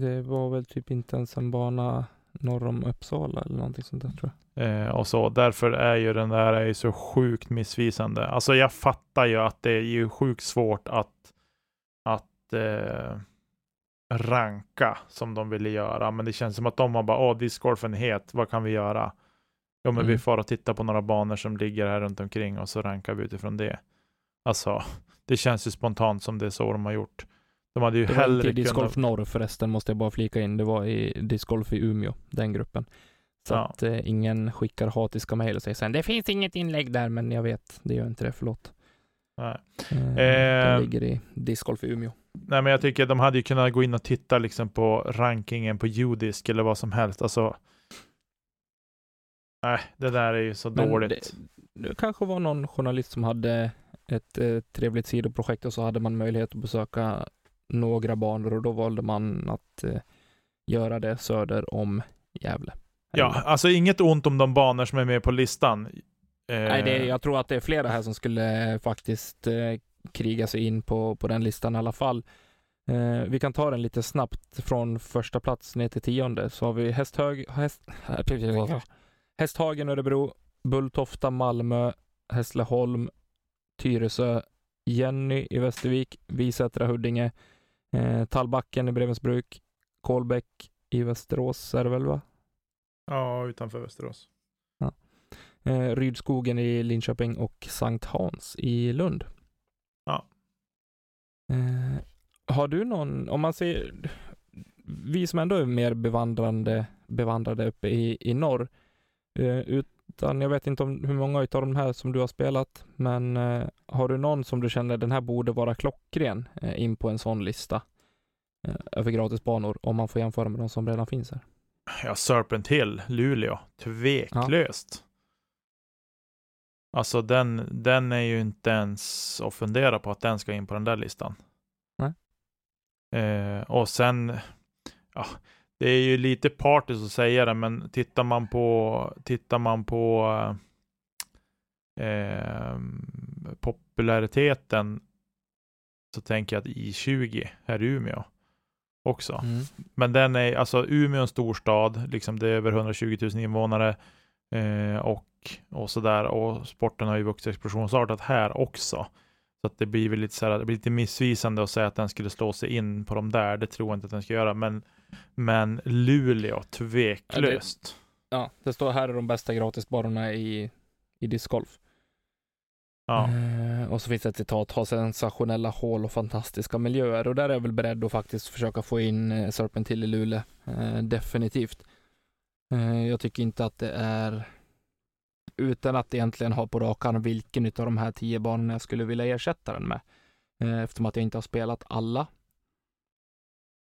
Det var väl typ inte ens en bana norr om Uppsala eller någonting sånt där tror jag. Och så. Därför är ju den där är ju så sjukt missvisande. Alltså jag fattar ju att det är ju sjukt svårt att, att eh, ranka som de ville göra. Men det känns som att de har bara, åh, discgolfen är het, vad kan vi göra? Jo, men vi Mm. får och titta på några banor som ligger här runt omkring och så rankar vi utifrån det. Alltså, det känns ju spontant som det är så de har gjort. De hade ju Det var inte hellre i Discgolf kunnat... Norr förresten, måste jag bara flika in. Det var i Discgolf i Umeå, den gruppen. Så Ja. att eh, ingen skickar hatiska mejl och säger sen det finns inget inlägg där, men jag vet, det gör inte det, förlåt. Nej. Eh, Eh, de ligger i Discgolf i Umeå. Nej, men jag tycker de hade ju kunnat gå in och titta liksom på rankingen på Udisk eller vad som helst. Alltså. Nej, det där är ju så Men dåligt. Det, det kanske var någon journalist som hade ett eh, trevligt sidoprojekt och så hade man möjlighet att besöka några banor och då valde man att eh, göra det söder om Gävle. Ja, alltså inget ont om de banor som är med på listan. Eh, Nej, det, jag tror att det är flera här som skulle faktiskt eh, kriga sig in på, på den listan i alla fall. Eh, vi kan ta den lite snabbt från första plats ner till tionde. Så har vi Hästhög, häst, Hästhagen, Örebro, Bulltofta, Malmö, Hässleholm, Tyresö, Jenny i Västervik, Visätra, Huddinge, eh, Tallbacken i Brevensbruk, Kolbäck i Västerås är det väl va? Ja, utanför Västerås. Eh, Rydskogen i Linköping och Sankt Hans i Lund. Ja. Eh, har du någon, om man ser, vi som ändå är mer bevandrande, bevandrade uppe i, i norr, eh, utan jag vet inte om hur många av de här som du har spelat, men har du någon som du känner den här borde vara klockren in på en sån lista över gratisbanor om man får jämföra med de som redan finns här? Ja, Serpent Hill, Luleå. Tveklöst. Alltså den, den är ju inte ens att fundera på att den ska in på den där listan. Nej. Eh, och sen, ja, det är ju lite partiskt att säga det, men tittar man på, tittar man på eh, populariteten så tänker jag att I20 är Umeå också. Mm. Men den är, alltså Umeå är en stor stad, liksom det är över 120 000 invånare. Eh, och, och sådär. Och sporten har ju vuxit explosionsartat här också. Så att det blir väl lite, så här, det blir lite missvisande att säga att den skulle slå sig in på de där. Det tror jag inte att den ska göra. Men, men Luleå, tveklöst. Ja, det står här är de bästa gratisbanorna i, i discgolf. Ja. Eh, och så finns det ett citat, ha sensationella hål och fantastiska miljöer. Och där är jag väl beredd att faktiskt försöka få in eh, Serpent till i Luleå. Eh, definitivt. Eh, jag tycker inte att det är, utan att egentligen ha på rak arm vilken av de här tio banorna jag skulle vilja ersätta den med. Eh, eftersom att jag inte har spelat alla.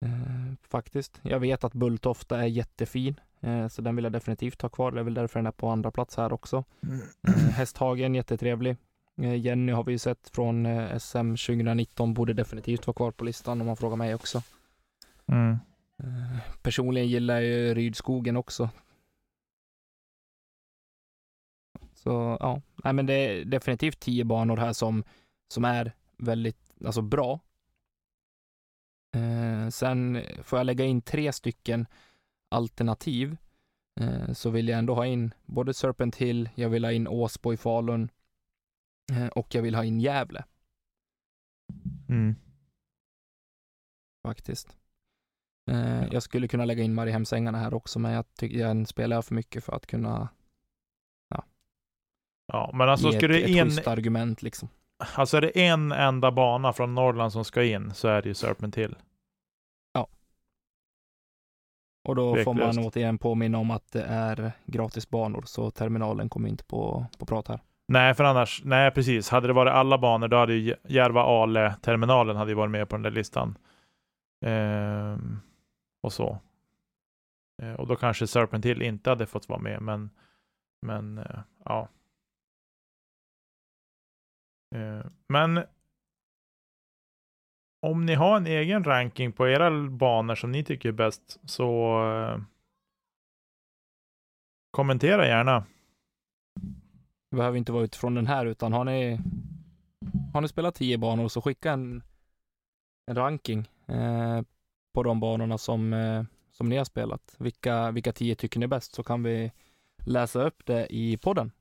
Eh, faktiskt. Jag vet att Bulltofta är jättefin. Eh, så den vill jag definitivt ha kvar. Det är väl därför den är på andra plats här också. Eh, Hästhagen, jättetrevlig. Jenny har vi ju sett från SM 2019, borde definitivt vara kvar på listan om man frågar mig också. Mm. Personligen gillar jag Rydskogen också. Så ja, nej men det är definitivt tio banor här som, som är väldigt, alltså bra. Eh, sen får jag lägga in tre stycken alternativ. Eh, så vill jag ändå ha in både Serpent Hill, jag vill ha in Åsbo i Falun eh, och jag vill ha in Gävle Mm. faktiskt. Eh, jag skulle kunna lägga in Mariehemsängarna här också, men jag tycker den spelar jag för mycket för att kunna Ja, men alltså ett, det ett in, schysst argument liksom. alltså är det en enda bana från Norrland som ska in så är det ju Serpent Hill. Och då får man återigen påminna om att det är gratisbanor, så terminalen kommer inte på, på prat här. Nej, för annars, nej precis. Hade det varit alla banor, då hade ju Järva-Ale-terminalen hade ju varit med på den där listan. Ehm, och så. Eh, och då kanske Serpent Hill inte hade fått vara med, men, men eh, ja. Eh, men om ni har en egen ranking på era banor som ni tycker är bäst, så eh, kommentera gärna. Det behöver inte vara utifrån den här, utan har ni, har ni spelat tio banor så skicka en, en ranking eh, på de banorna som, eh, som ni har spelat. Vilka, vilka tio tycker ni är bäst, så kan vi läsa upp det i podden.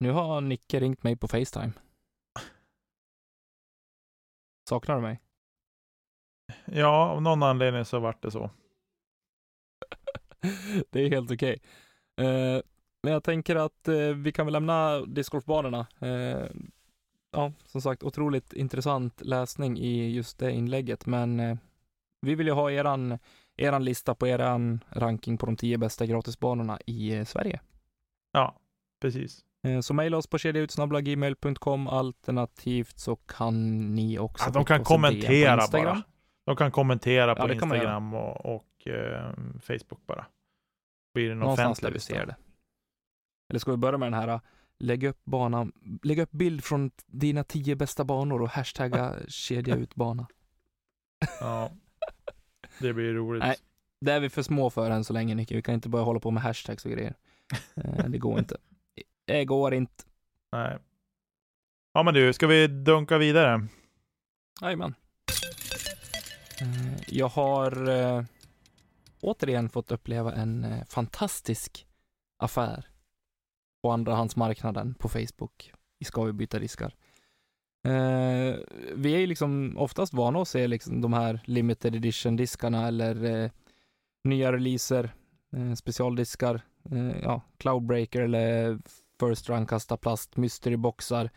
Nu har Nicke ringt mig på Facetime. Saknar du mig? Ja, av någon anledning så vart det så. det är helt okej. Eh, men jag tänker att eh, vi kan väl lämna discgolfbanorna. Eh, ja, som sagt, otroligt intressant läsning i just det inlägget, men vi vill ju ha eran, eran lista på eran ranking på de tio bästa gratisbanorna i Sverige. Ja, precis. Eh, så mejla oss på kedjautsnabblagmail.com alternativt så kan ni också Ja, de kan kommentera bara. De kan kommentera på Ja. Instagram och, och eh, Facebook bara. Blir det Någonstans där vi ser det. Eller ska vi börja med den här, lägg upp banan, lägg upp bild från dina tio bästa banor och hashtagga kedja ut bana. Ja, det blir roligt. Nej. Det är vi för små för än så länge Nicke, vi kan inte börja hålla på med hashtags och grejer. Eh, Det går inte. Det går inte. Nej. Ja men du, ska vi dunka vidare? Jajamän. Eh, Jag har eh, återigen fått uppleva en eh, fantastisk affär på andrahandsmarknaden på Facebook. Vi ska vi byta diskar. Eh, vi är ju liksom oftast vana att se liksom de här limited edition diskarna eller eh, nya releaser, eh, specialdiskar, ja, Cloudbreaker eller First Run kasta plast, mystery boxar,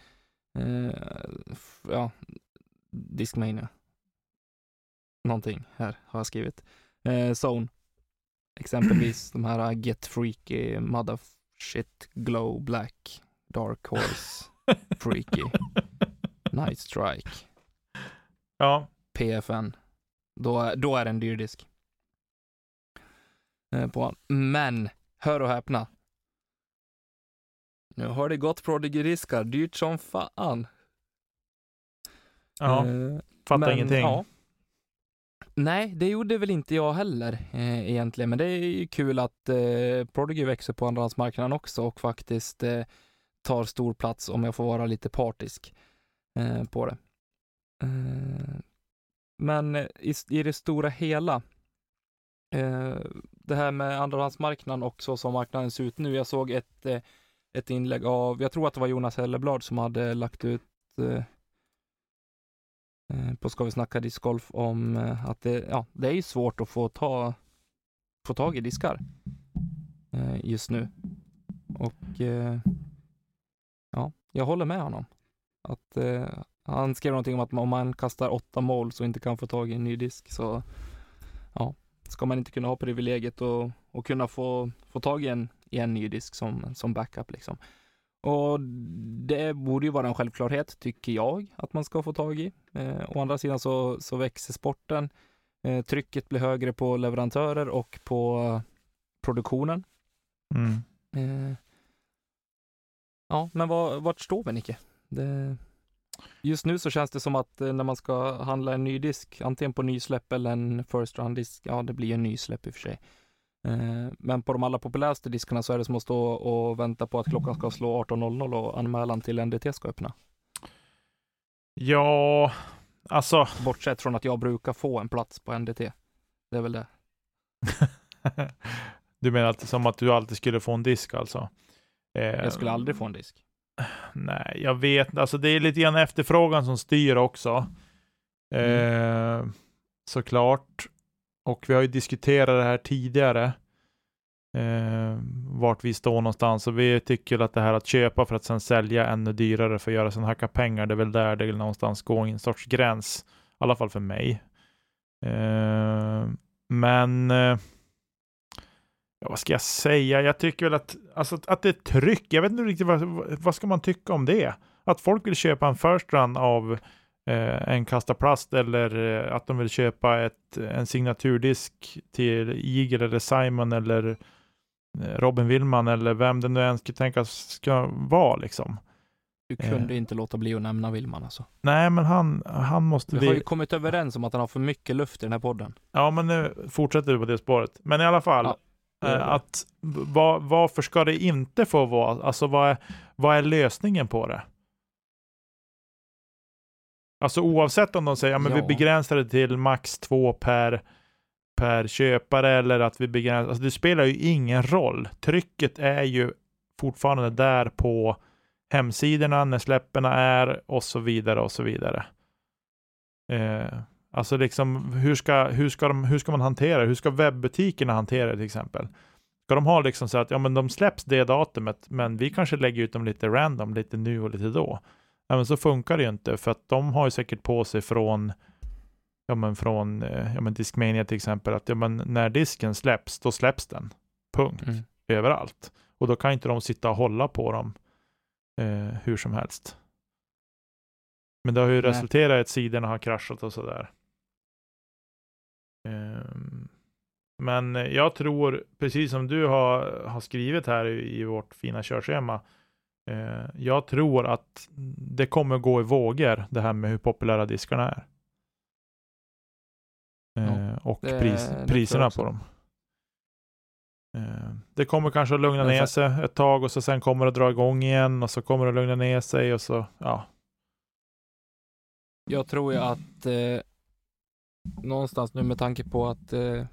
eh, ja, Discmania. Någonting här har jag skrivit. Eh, Zone. Exempelvis de här Get Freaky, Mother Shit, Glow, Black, Dark Horse, Freaky, Night Strike, Ja, PFN. Då, är- då är det en dyr disk. Eh, på. Men, hör och häpna. Nu har det gått Prodigy-diskar, dyrt som fan. ja Eh, fattar men, ingenting. Ja. Nej, det gjorde väl inte jag heller eh, egentligen, men det är ju kul att eh, Prodigy växer på andrahandsmarknaden också och faktiskt eh, tar stor plats om jag får vara lite partisk eh, på det. Eh, men i, i det stora hela, eh, det här med andrahandsmarknaden och så som marknaden ser ut nu. Jag såg ett, eh, ett inlägg av, jag tror att det var Jonas Helleblad som hade lagt ut eh, eh på Ska vi snacka discgolf om eh, att det, ja, det är ju svårt att få, ta, få tag i diskar eh, just nu. Och ja, jag håller med honom. Att han skrev någonting om att om man kastar åtta mål så inte kan få tag i en ny disk så ja, ska man inte kunna ha privilegiet och, och kunna få, få tag i en, i en ny disk som, som backup liksom. Och det borde ju vara en självklarhet, tycker jag, att man ska få tag i. Eh, å andra sidan så, så växer sporten. Eh, trycket blir högre på leverantörer och på produktionen. Mm. Eh, ja, men var, vart står vi, Nicke? Det, Just nu så känns det som att eh, när man ska handla en ny disk, antingen på nysläpp eller en first round disk, ja det blir en nysläpp i och för sig. Eh, men på de allra populäraste diskarna så är det som att stå och vänta på att klockan ska slå 18.00 och anmälan till NDT ska öppna. Ja, alltså. Bortsett från att jag brukar få en plats på NDT. Det är väl det. du menar att, som att du alltid skulle få en disk alltså? jag skulle aldrig få en disk. Nej, jag vet Alltså det är lite grann efterfrågan som styr också. Mm. Eh, såklart. Och vi har ju diskuterat det här tidigare. Eh, vart vi står någonstans. Och vi tycker att det här att köpa för att sen sälja ännu dyrare för att göra sen hacka pengar. Det är väl där det någonstans går en sorts gräns. I alla fall för mig. Eh, men eh, Ja, vad ska jag säga? Jag tycker väl att, alltså, att det är tryck. Jag vet inte riktigt vad, vad ska man tycka om det? Att folk vill köpa en first run av en kasta plast eller eh, att de vill köpa ett, en signaturdisk till Eagle eller Simon eller eh, Robin Willman eller vem det nu än ska tänkas ska vara liksom. Du kunde eh. inte låta bli att nämna Willman alltså. Nej, men han, han måste... Vi har ju kommit överens om att han har för mycket luft i den här podden. Ja, men nu fortsätter vi på det spåret. Men i alla fall, ja. Eh, att var, varför ska det inte få vara? Alltså vad är, vad är lösningen på det? Alltså oavsett om de säger att ja, vi begränsar det till max två per, per köpare eller att vi begränsar, alltså det spelar ju ingen roll. Trycket är ju fortfarande där på hemsidorna när släpperna är och så vidare och så vidare. Eh, Alltså liksom, hur ska, hur, ska de, hur ska man hantera det? Hur ska webbutikerna hantera det till exempel? Ska de ha liksom så att ja, men de släpps det datumet, men vi kanske lägger ut dem lite random, lite nu och lite då. Ja, men så funkar det ju inte, för att de har ju säkert på sig från ja, men från eh, ja, men Discmania till exempel, att ja, men när disken släpps, då släpps den. Punkt. Mm. Överallt. Och då kan inte de sitta och hålla på dem eh, hur som helst. Men det har ju Nej. resulterat i att sidorna har kraschat och sådär. Ehm, men jag tror, precis som du har, har skrivit här i, i vårt fina körschema, eh, jag tror att det kommer gå i vågor, det här med hur populära diskarna är. Ja, eh, och det, pris, det priserna på dem. Eh, det kommer kanske att lugna ner sig ett tag och så sen kommer det att dra igång igen och så kommer det att lugna ner sig och så, ja. Jag tror ju att eh, någonstans nu med tanke på att eh,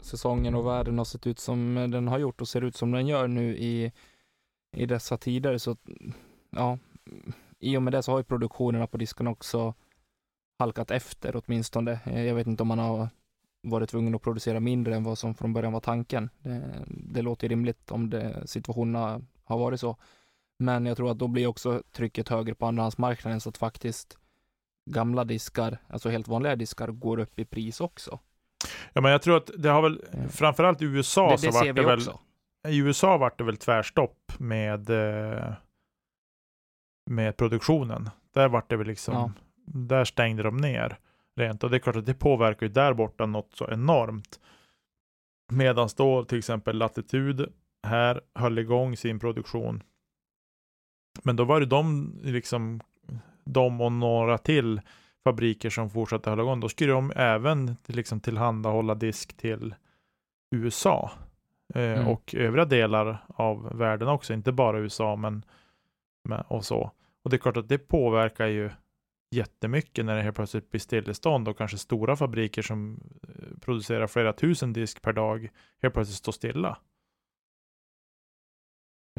säsongen och världen har sett ut som den har gjort och ser ut som den gör nu i, i dessa tider så ja, i och med det så har ju produktionerna på disken också halkat efter åtminstone. Eh, jag vet inte om man har varit tvungen att producera mindre än vad som från början var tanken. Det, det låter rimligt om det, situationerna har varit så. Men jag tror att då blir också trycket högre på andrahandsmarknaden så att faktiskt gamla diskar, alltså helt vanliga diskar, går upp i pris också. Ja, men jag tror att det har väl, mm. framförallt i USA det, så vart det väl, också. I USA vart det väl tvärstopp med, eh, med produktionen. Där vart det väl liksom, ja. där stängde de ner rent. Och det är klart att det påverkar ju där borta något så enormt. Medan då till exempel Latitud här höll igång sin produktion. Men då var det de liksom de och några till fabriker som fortsatte hålla igång, då skulle de även liksom tillhandahålla disk till USA mm. och övriga delar av världen också, inte bara USA men, men och så. Och det är klart att det påverkar ju jättemycket när det helt plötsligt blir stillestånd och kanske stora fabriker som eh, producerar flera tusen disk per dag helt plötsligt står stilla.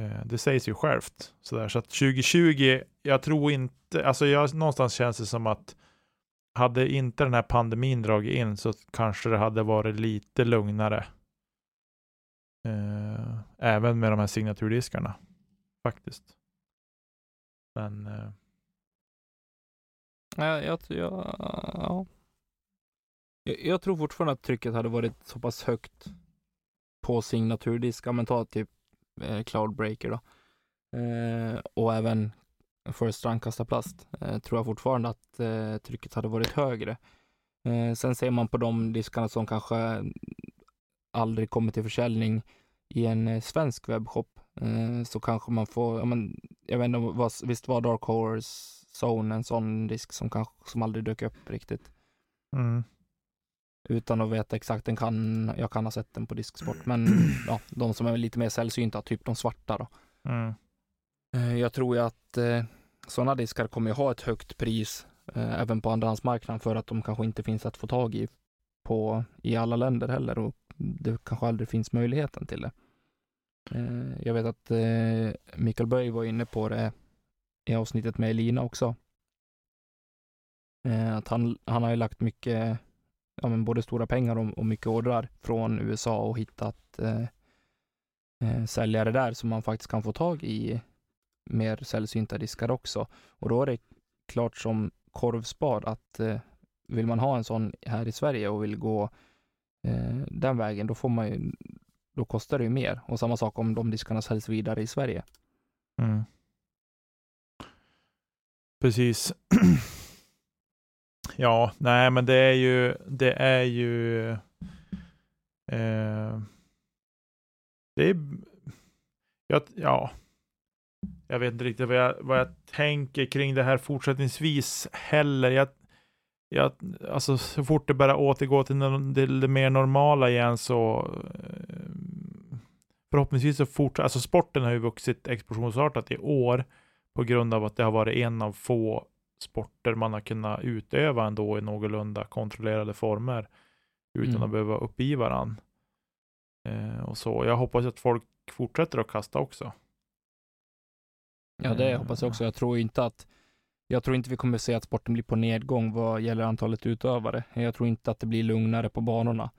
Eh, det sägs ju självt. Sådär. Så att 2020, jag tror inte, alltså jag, någonstans känns det som att hade inte den här pandemin dragit in så kanske det hade varit lite lugnare. Eh, även med de här signaturdiskarna. Faktiskt. Men eh, Ja, jag, jag, ja. Jag, jag tror fortfarande att trycket hade varit så pass högt på signaturdiskar, men ta typ eh, Cloudbreaker då. Eh, och även First Strand kasta plast. Eh, tror jag fortfarande att eh, trycket hade varit högre. Eh, sen ser man på de diskarna som kanske aldrig kommer till försäljning i en eh, svensk webbshop eh, så kanske man får, ja, men, jag vet inte, vad, visst var Dark Horse Zone en sån disk som kanske som aldrig dök upp riktigt. mm. Utan att veta exakt, den kan, jag kan ha sett den på Disksport, men ja, de som är lite mer sällsynta, typ de svarta då. Mm. Eh, Jag tror ju att sådana diskar kommer ju ha ett högt pris även på andrahandsmarknaden för att de kanske inte finns att få tag i på, i alla länder heller och det kanske aldrig finns möjligheten till det. Eh, jag vet att eh, Mikael Böj var inne på det i avsnittet med Elina också. Eh, att han, han har ju lagt mycket, ja men både stora pengar och, och mycket ordrar från USA och hittat eh, säljare där som man faktiskt kan få tag i mer sällsynta diskar också. Och då är det klart som korvspad att eh, vill man ha en sån här i Sverige och vill gå eh, den vägen, då får man ju, då kostar det ju mer. Och samma sak om de diskarna säljs vidare i Sverige. Mm. Precis. ja, nej, men det är ju, det är ju, eh, det är, jag, ja, jag vet inte riktigt vad jag, vad jag tänker kring det här fortsättningsvis heller. Jag, jag, alltså så fort det börjar återgå till det, det mer normala igen så eh, förhoppningsvis så fortsätter, alltså sporten har ju vuxit explosionsartat i år på grund av att det har varit en av få sporter man har kunnat utöva ändå i någorlunda kontrollerade former utan Mm. att behöva upp i varann. Eh, och så. Jag hoppas att folk fortsätter att kasta också. Ja, det Eh, hoppas jag också. Jag tror inte att jag tror inte vi kommer se att sporten blir på nedgång vad gäller antalet utövare. Jag tror inte att det blir lugnare på banorna.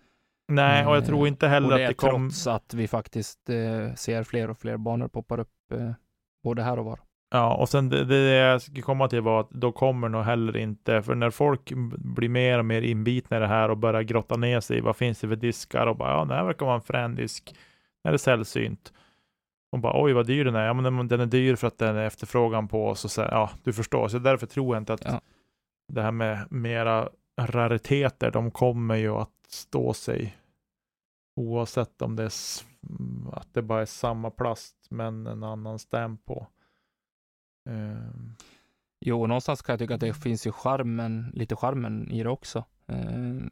Nej, och jag Eh, tror inte heller det att det kommer... trots att vi faktiskt eh, ser fler och fler banor poppar upp eh, både här och var. Ja, och sen det, det jag skulle komma till var att då kommer nog heller inte, för när folk blir mer och mer inbitna i det här och börjar grotta ner sig vad finns det för diskar och bara ja, det här verkar vara en frän disk. Den är sällsynt. Och bara oj vad dyr den är. Ja, men den, är dyr för att den är efterfrågan på oss och så, ja, du förstår. Så därför tror jag inte att Ja. det här med mera rariteter, de kommer ju att stå sig oavsett om det är mm, att det bara är samma plast men en annan stäm på. Ehm, Jo, någonstans kan jag tycka att det finns ju charmen, lite charmen i det också. Eh,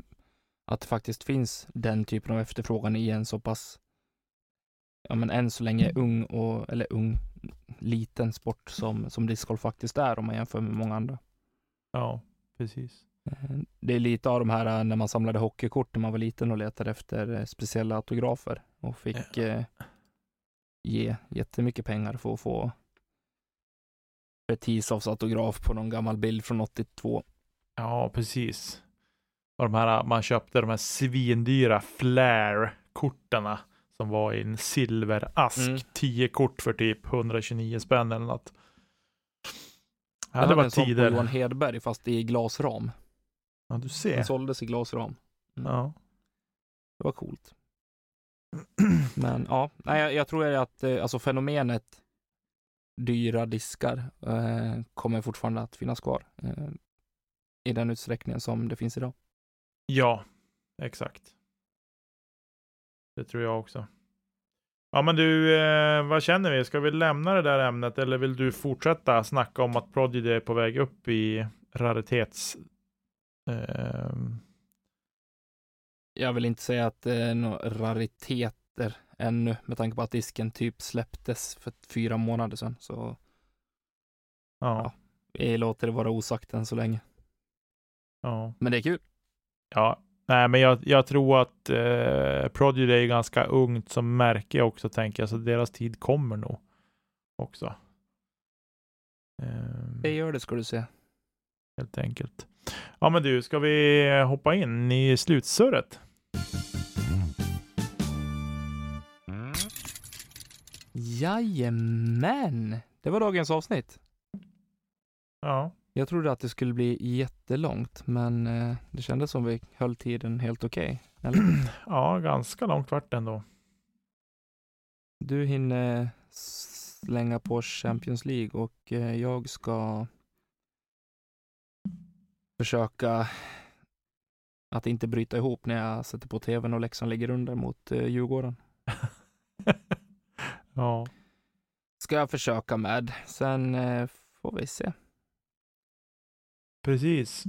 att det faktiskt finns den typen av efterfrågan i en så pass, ja men än så länge ung och, eller ung, liten sport som, som discgolf faktiskt är om man jämför med många andra. Ja, precis. Eh, Det är lite av de här eh, när man samlade hockeykort när man var liten och letade efter eh, speciella autografer och fick eh, ge jättemycket pengar för att få Betisovs autograf på någon gammal bild från 82. Ja, precis. Och de här, man köpte de här svindyra flare-korten som var i en silverask. Mm. 10 kort för typ 129 spänn eller något. Ja, det var en sån på tider. Johan Hedberg fast i glasram. Ja, du ser. Den såldes i glasram. Mm. Ja. Det var coolt. Men ja, nej, jag, jag tror att eh, alltså fenomenet dyra diskar eh, kommer fortfarande att finnas kvar eh, i den utsträckningen som det finns idag. Ja, exakt. Det tror jag också. Ja, men du, eh, vad känner vi? Ska vi lämna det där ämnet eller vill du fortsätta snacka om att Prodigy är på väg upp i raritets... Eh, Jag vill inte säga att det är några rariteter ännu med tanke på att disken typ släpptes för fyra månader sedan. Så ja. Vi låter det vara osagt än så länge. Ja. Men det är kul. Ja, nej, men jag, jag tror att eh, Prodigy är ganska ungt som märke också, tänker jag, så deras tid kommer nog också. Ehm, Det gör det ska du se. helt enkelt. Ja, men du, ska vi hoppa in i slutsurret? Jajamän! Det var dagens avsnitt. Ja, Jag trodde att det skulle bli jättelångt, men eh, det kändes som vi höll tiden helt okej. Eller? ja ganska långt vart det ändå. Du hinner slänga på Champions League och eh, jag ska försöka att inte bryta ihop när jag sätter på tvn och Leksand ligger under mot eh, Djurgården. ja, Ska jag försöka med. Sen får vi se. Precis.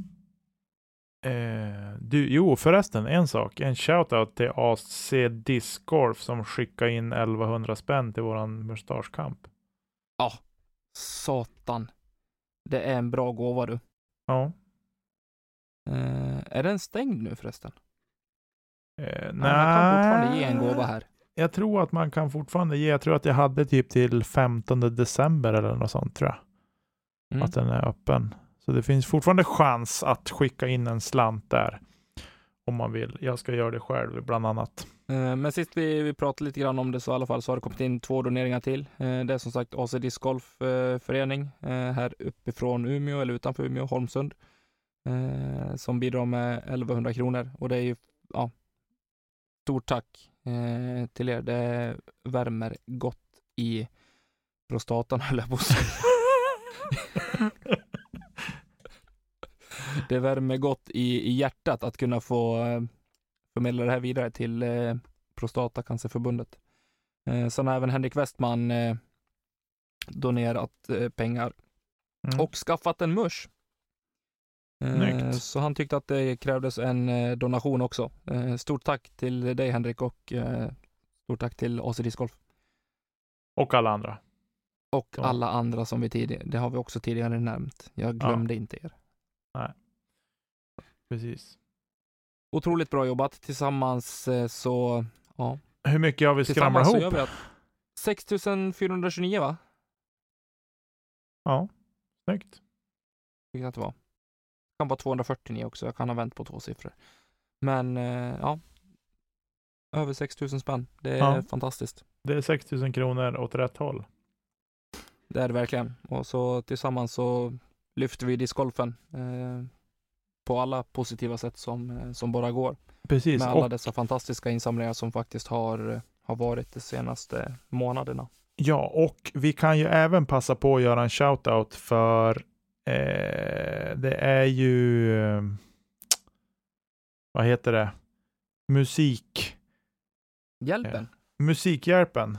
Eh, du, jo, förresten, en sak. En shoutout till AC Discgolf som skickade in 1100 spänn till våran mustaschkamp. Satan. Det är en bra gåva du. Ja. Eh, är den stängd nu förresten? Eh, Nej. Man kan fortfarande ge en gåva här. Jag tror att man kan fortfarande ge. Jag tror att jag hade typ till 15 december eller något sånt tror jag. Mm. Att den är öppen. Så det finns fortfarande chans att skicka in en slant där. Om man vill. Jag ska göra det själv bland annat. Eh, Men sist vi, vi pratade lite grann om det så i alla fall så har det kommit in två doneringar till. Eh, Det är som sagt AC Disc Golf eh, förening här uppifrån Umeå eller utanför Umeå, Holmsund. Som bidrar med 1100 kronor och det är ju, ja, stort tack till er. Det värmer gott i prostatan höll jag på att säga. Det värmer gott i, i hjärtat att kunna få eh, förmedla det här vidare till eh, Prostatacancerförbundet. Eh, sen har även Henrik Westman eh, donerat eh, pengar Mm. och skaffat en musch. Eh, så han tyckte att det krävdes en eh, donation också. Eh, stort tack till dig Henrik och stort tack till AC Disc Golf. Och alla andra. Och Ja. alla andra som vi tidigare, det har vi också tidigare nämnt. Jag glömde inte er. Precis. Otroligt bra jobbat. Tillsammans eh, så, ja. Hur mycket har vi skramlat ihop? gör vi att 6429 va? Ja, snyggt. Jag att det var. Det kan vara 249 också. Jag kan ha vänt på två siffror. Men eh, ja. Över 6000 spänn. Det är Ja. fantastiskt. Det är 6000 kronor åt rätt håll. Det är det verkligen. Och så tillsammans så lyfter vi discgolfen eh, på alla positiva sätt som, eh, som bara går. Precis. Med alla Och, dessa fantastiska insamlingar som faktiskt har, eh, har varit de senaste månaderna. ja, och vi kan ju även passa på att göra en shoutout för eh, det är ju eh, vad heter det? Musik. Hjälpen. Musikhjälpen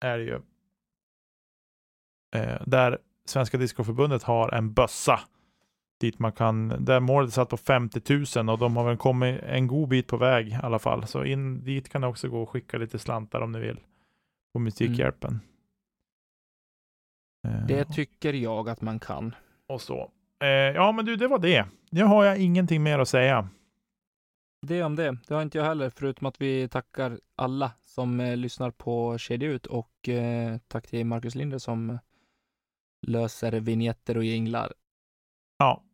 är det ju. Eh, där Svenska Discoförbundet har en bössa dit man kan, där målet är satt på 50 000 och de har väl kommit en god bit på väg i alla fall. Så in dit kan ni också gå och skicka lite slantar om ni vill på Musikhjälpen. Eh, Det tycker jag att man kan. och så. Eh, ja, men du, det var det. Nu har jag ingenting mer att säga. Det om det. Det har inte jag heller, förutom att vi tackar alla som eh, lyssnar på Kedja Ut och eh, tack till Marcus Linder som eh, löser vignetter och jinglar. Ja.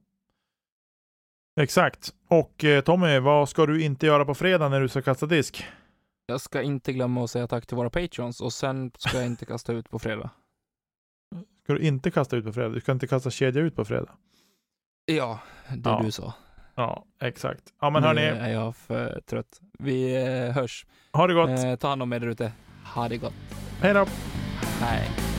Exakt. Och eh, Tommy, vad ska du inte göra på fredag när du ska kasta disk? Jag ska inte glömma att säga tack till våra patrons och sen ska jag inte kasta ut på fredag. Ska du inte kasta ut på fredag? Du ska inte kasta kedja ut på fredag? Ja, det Ja. du sa. Ja, exakt. Ja, men nu hörni, är jag för trött. Vi eh, hörs. ha det gott. Eh, ta hand om er där ute. Ha det gott. Hej då! Hej.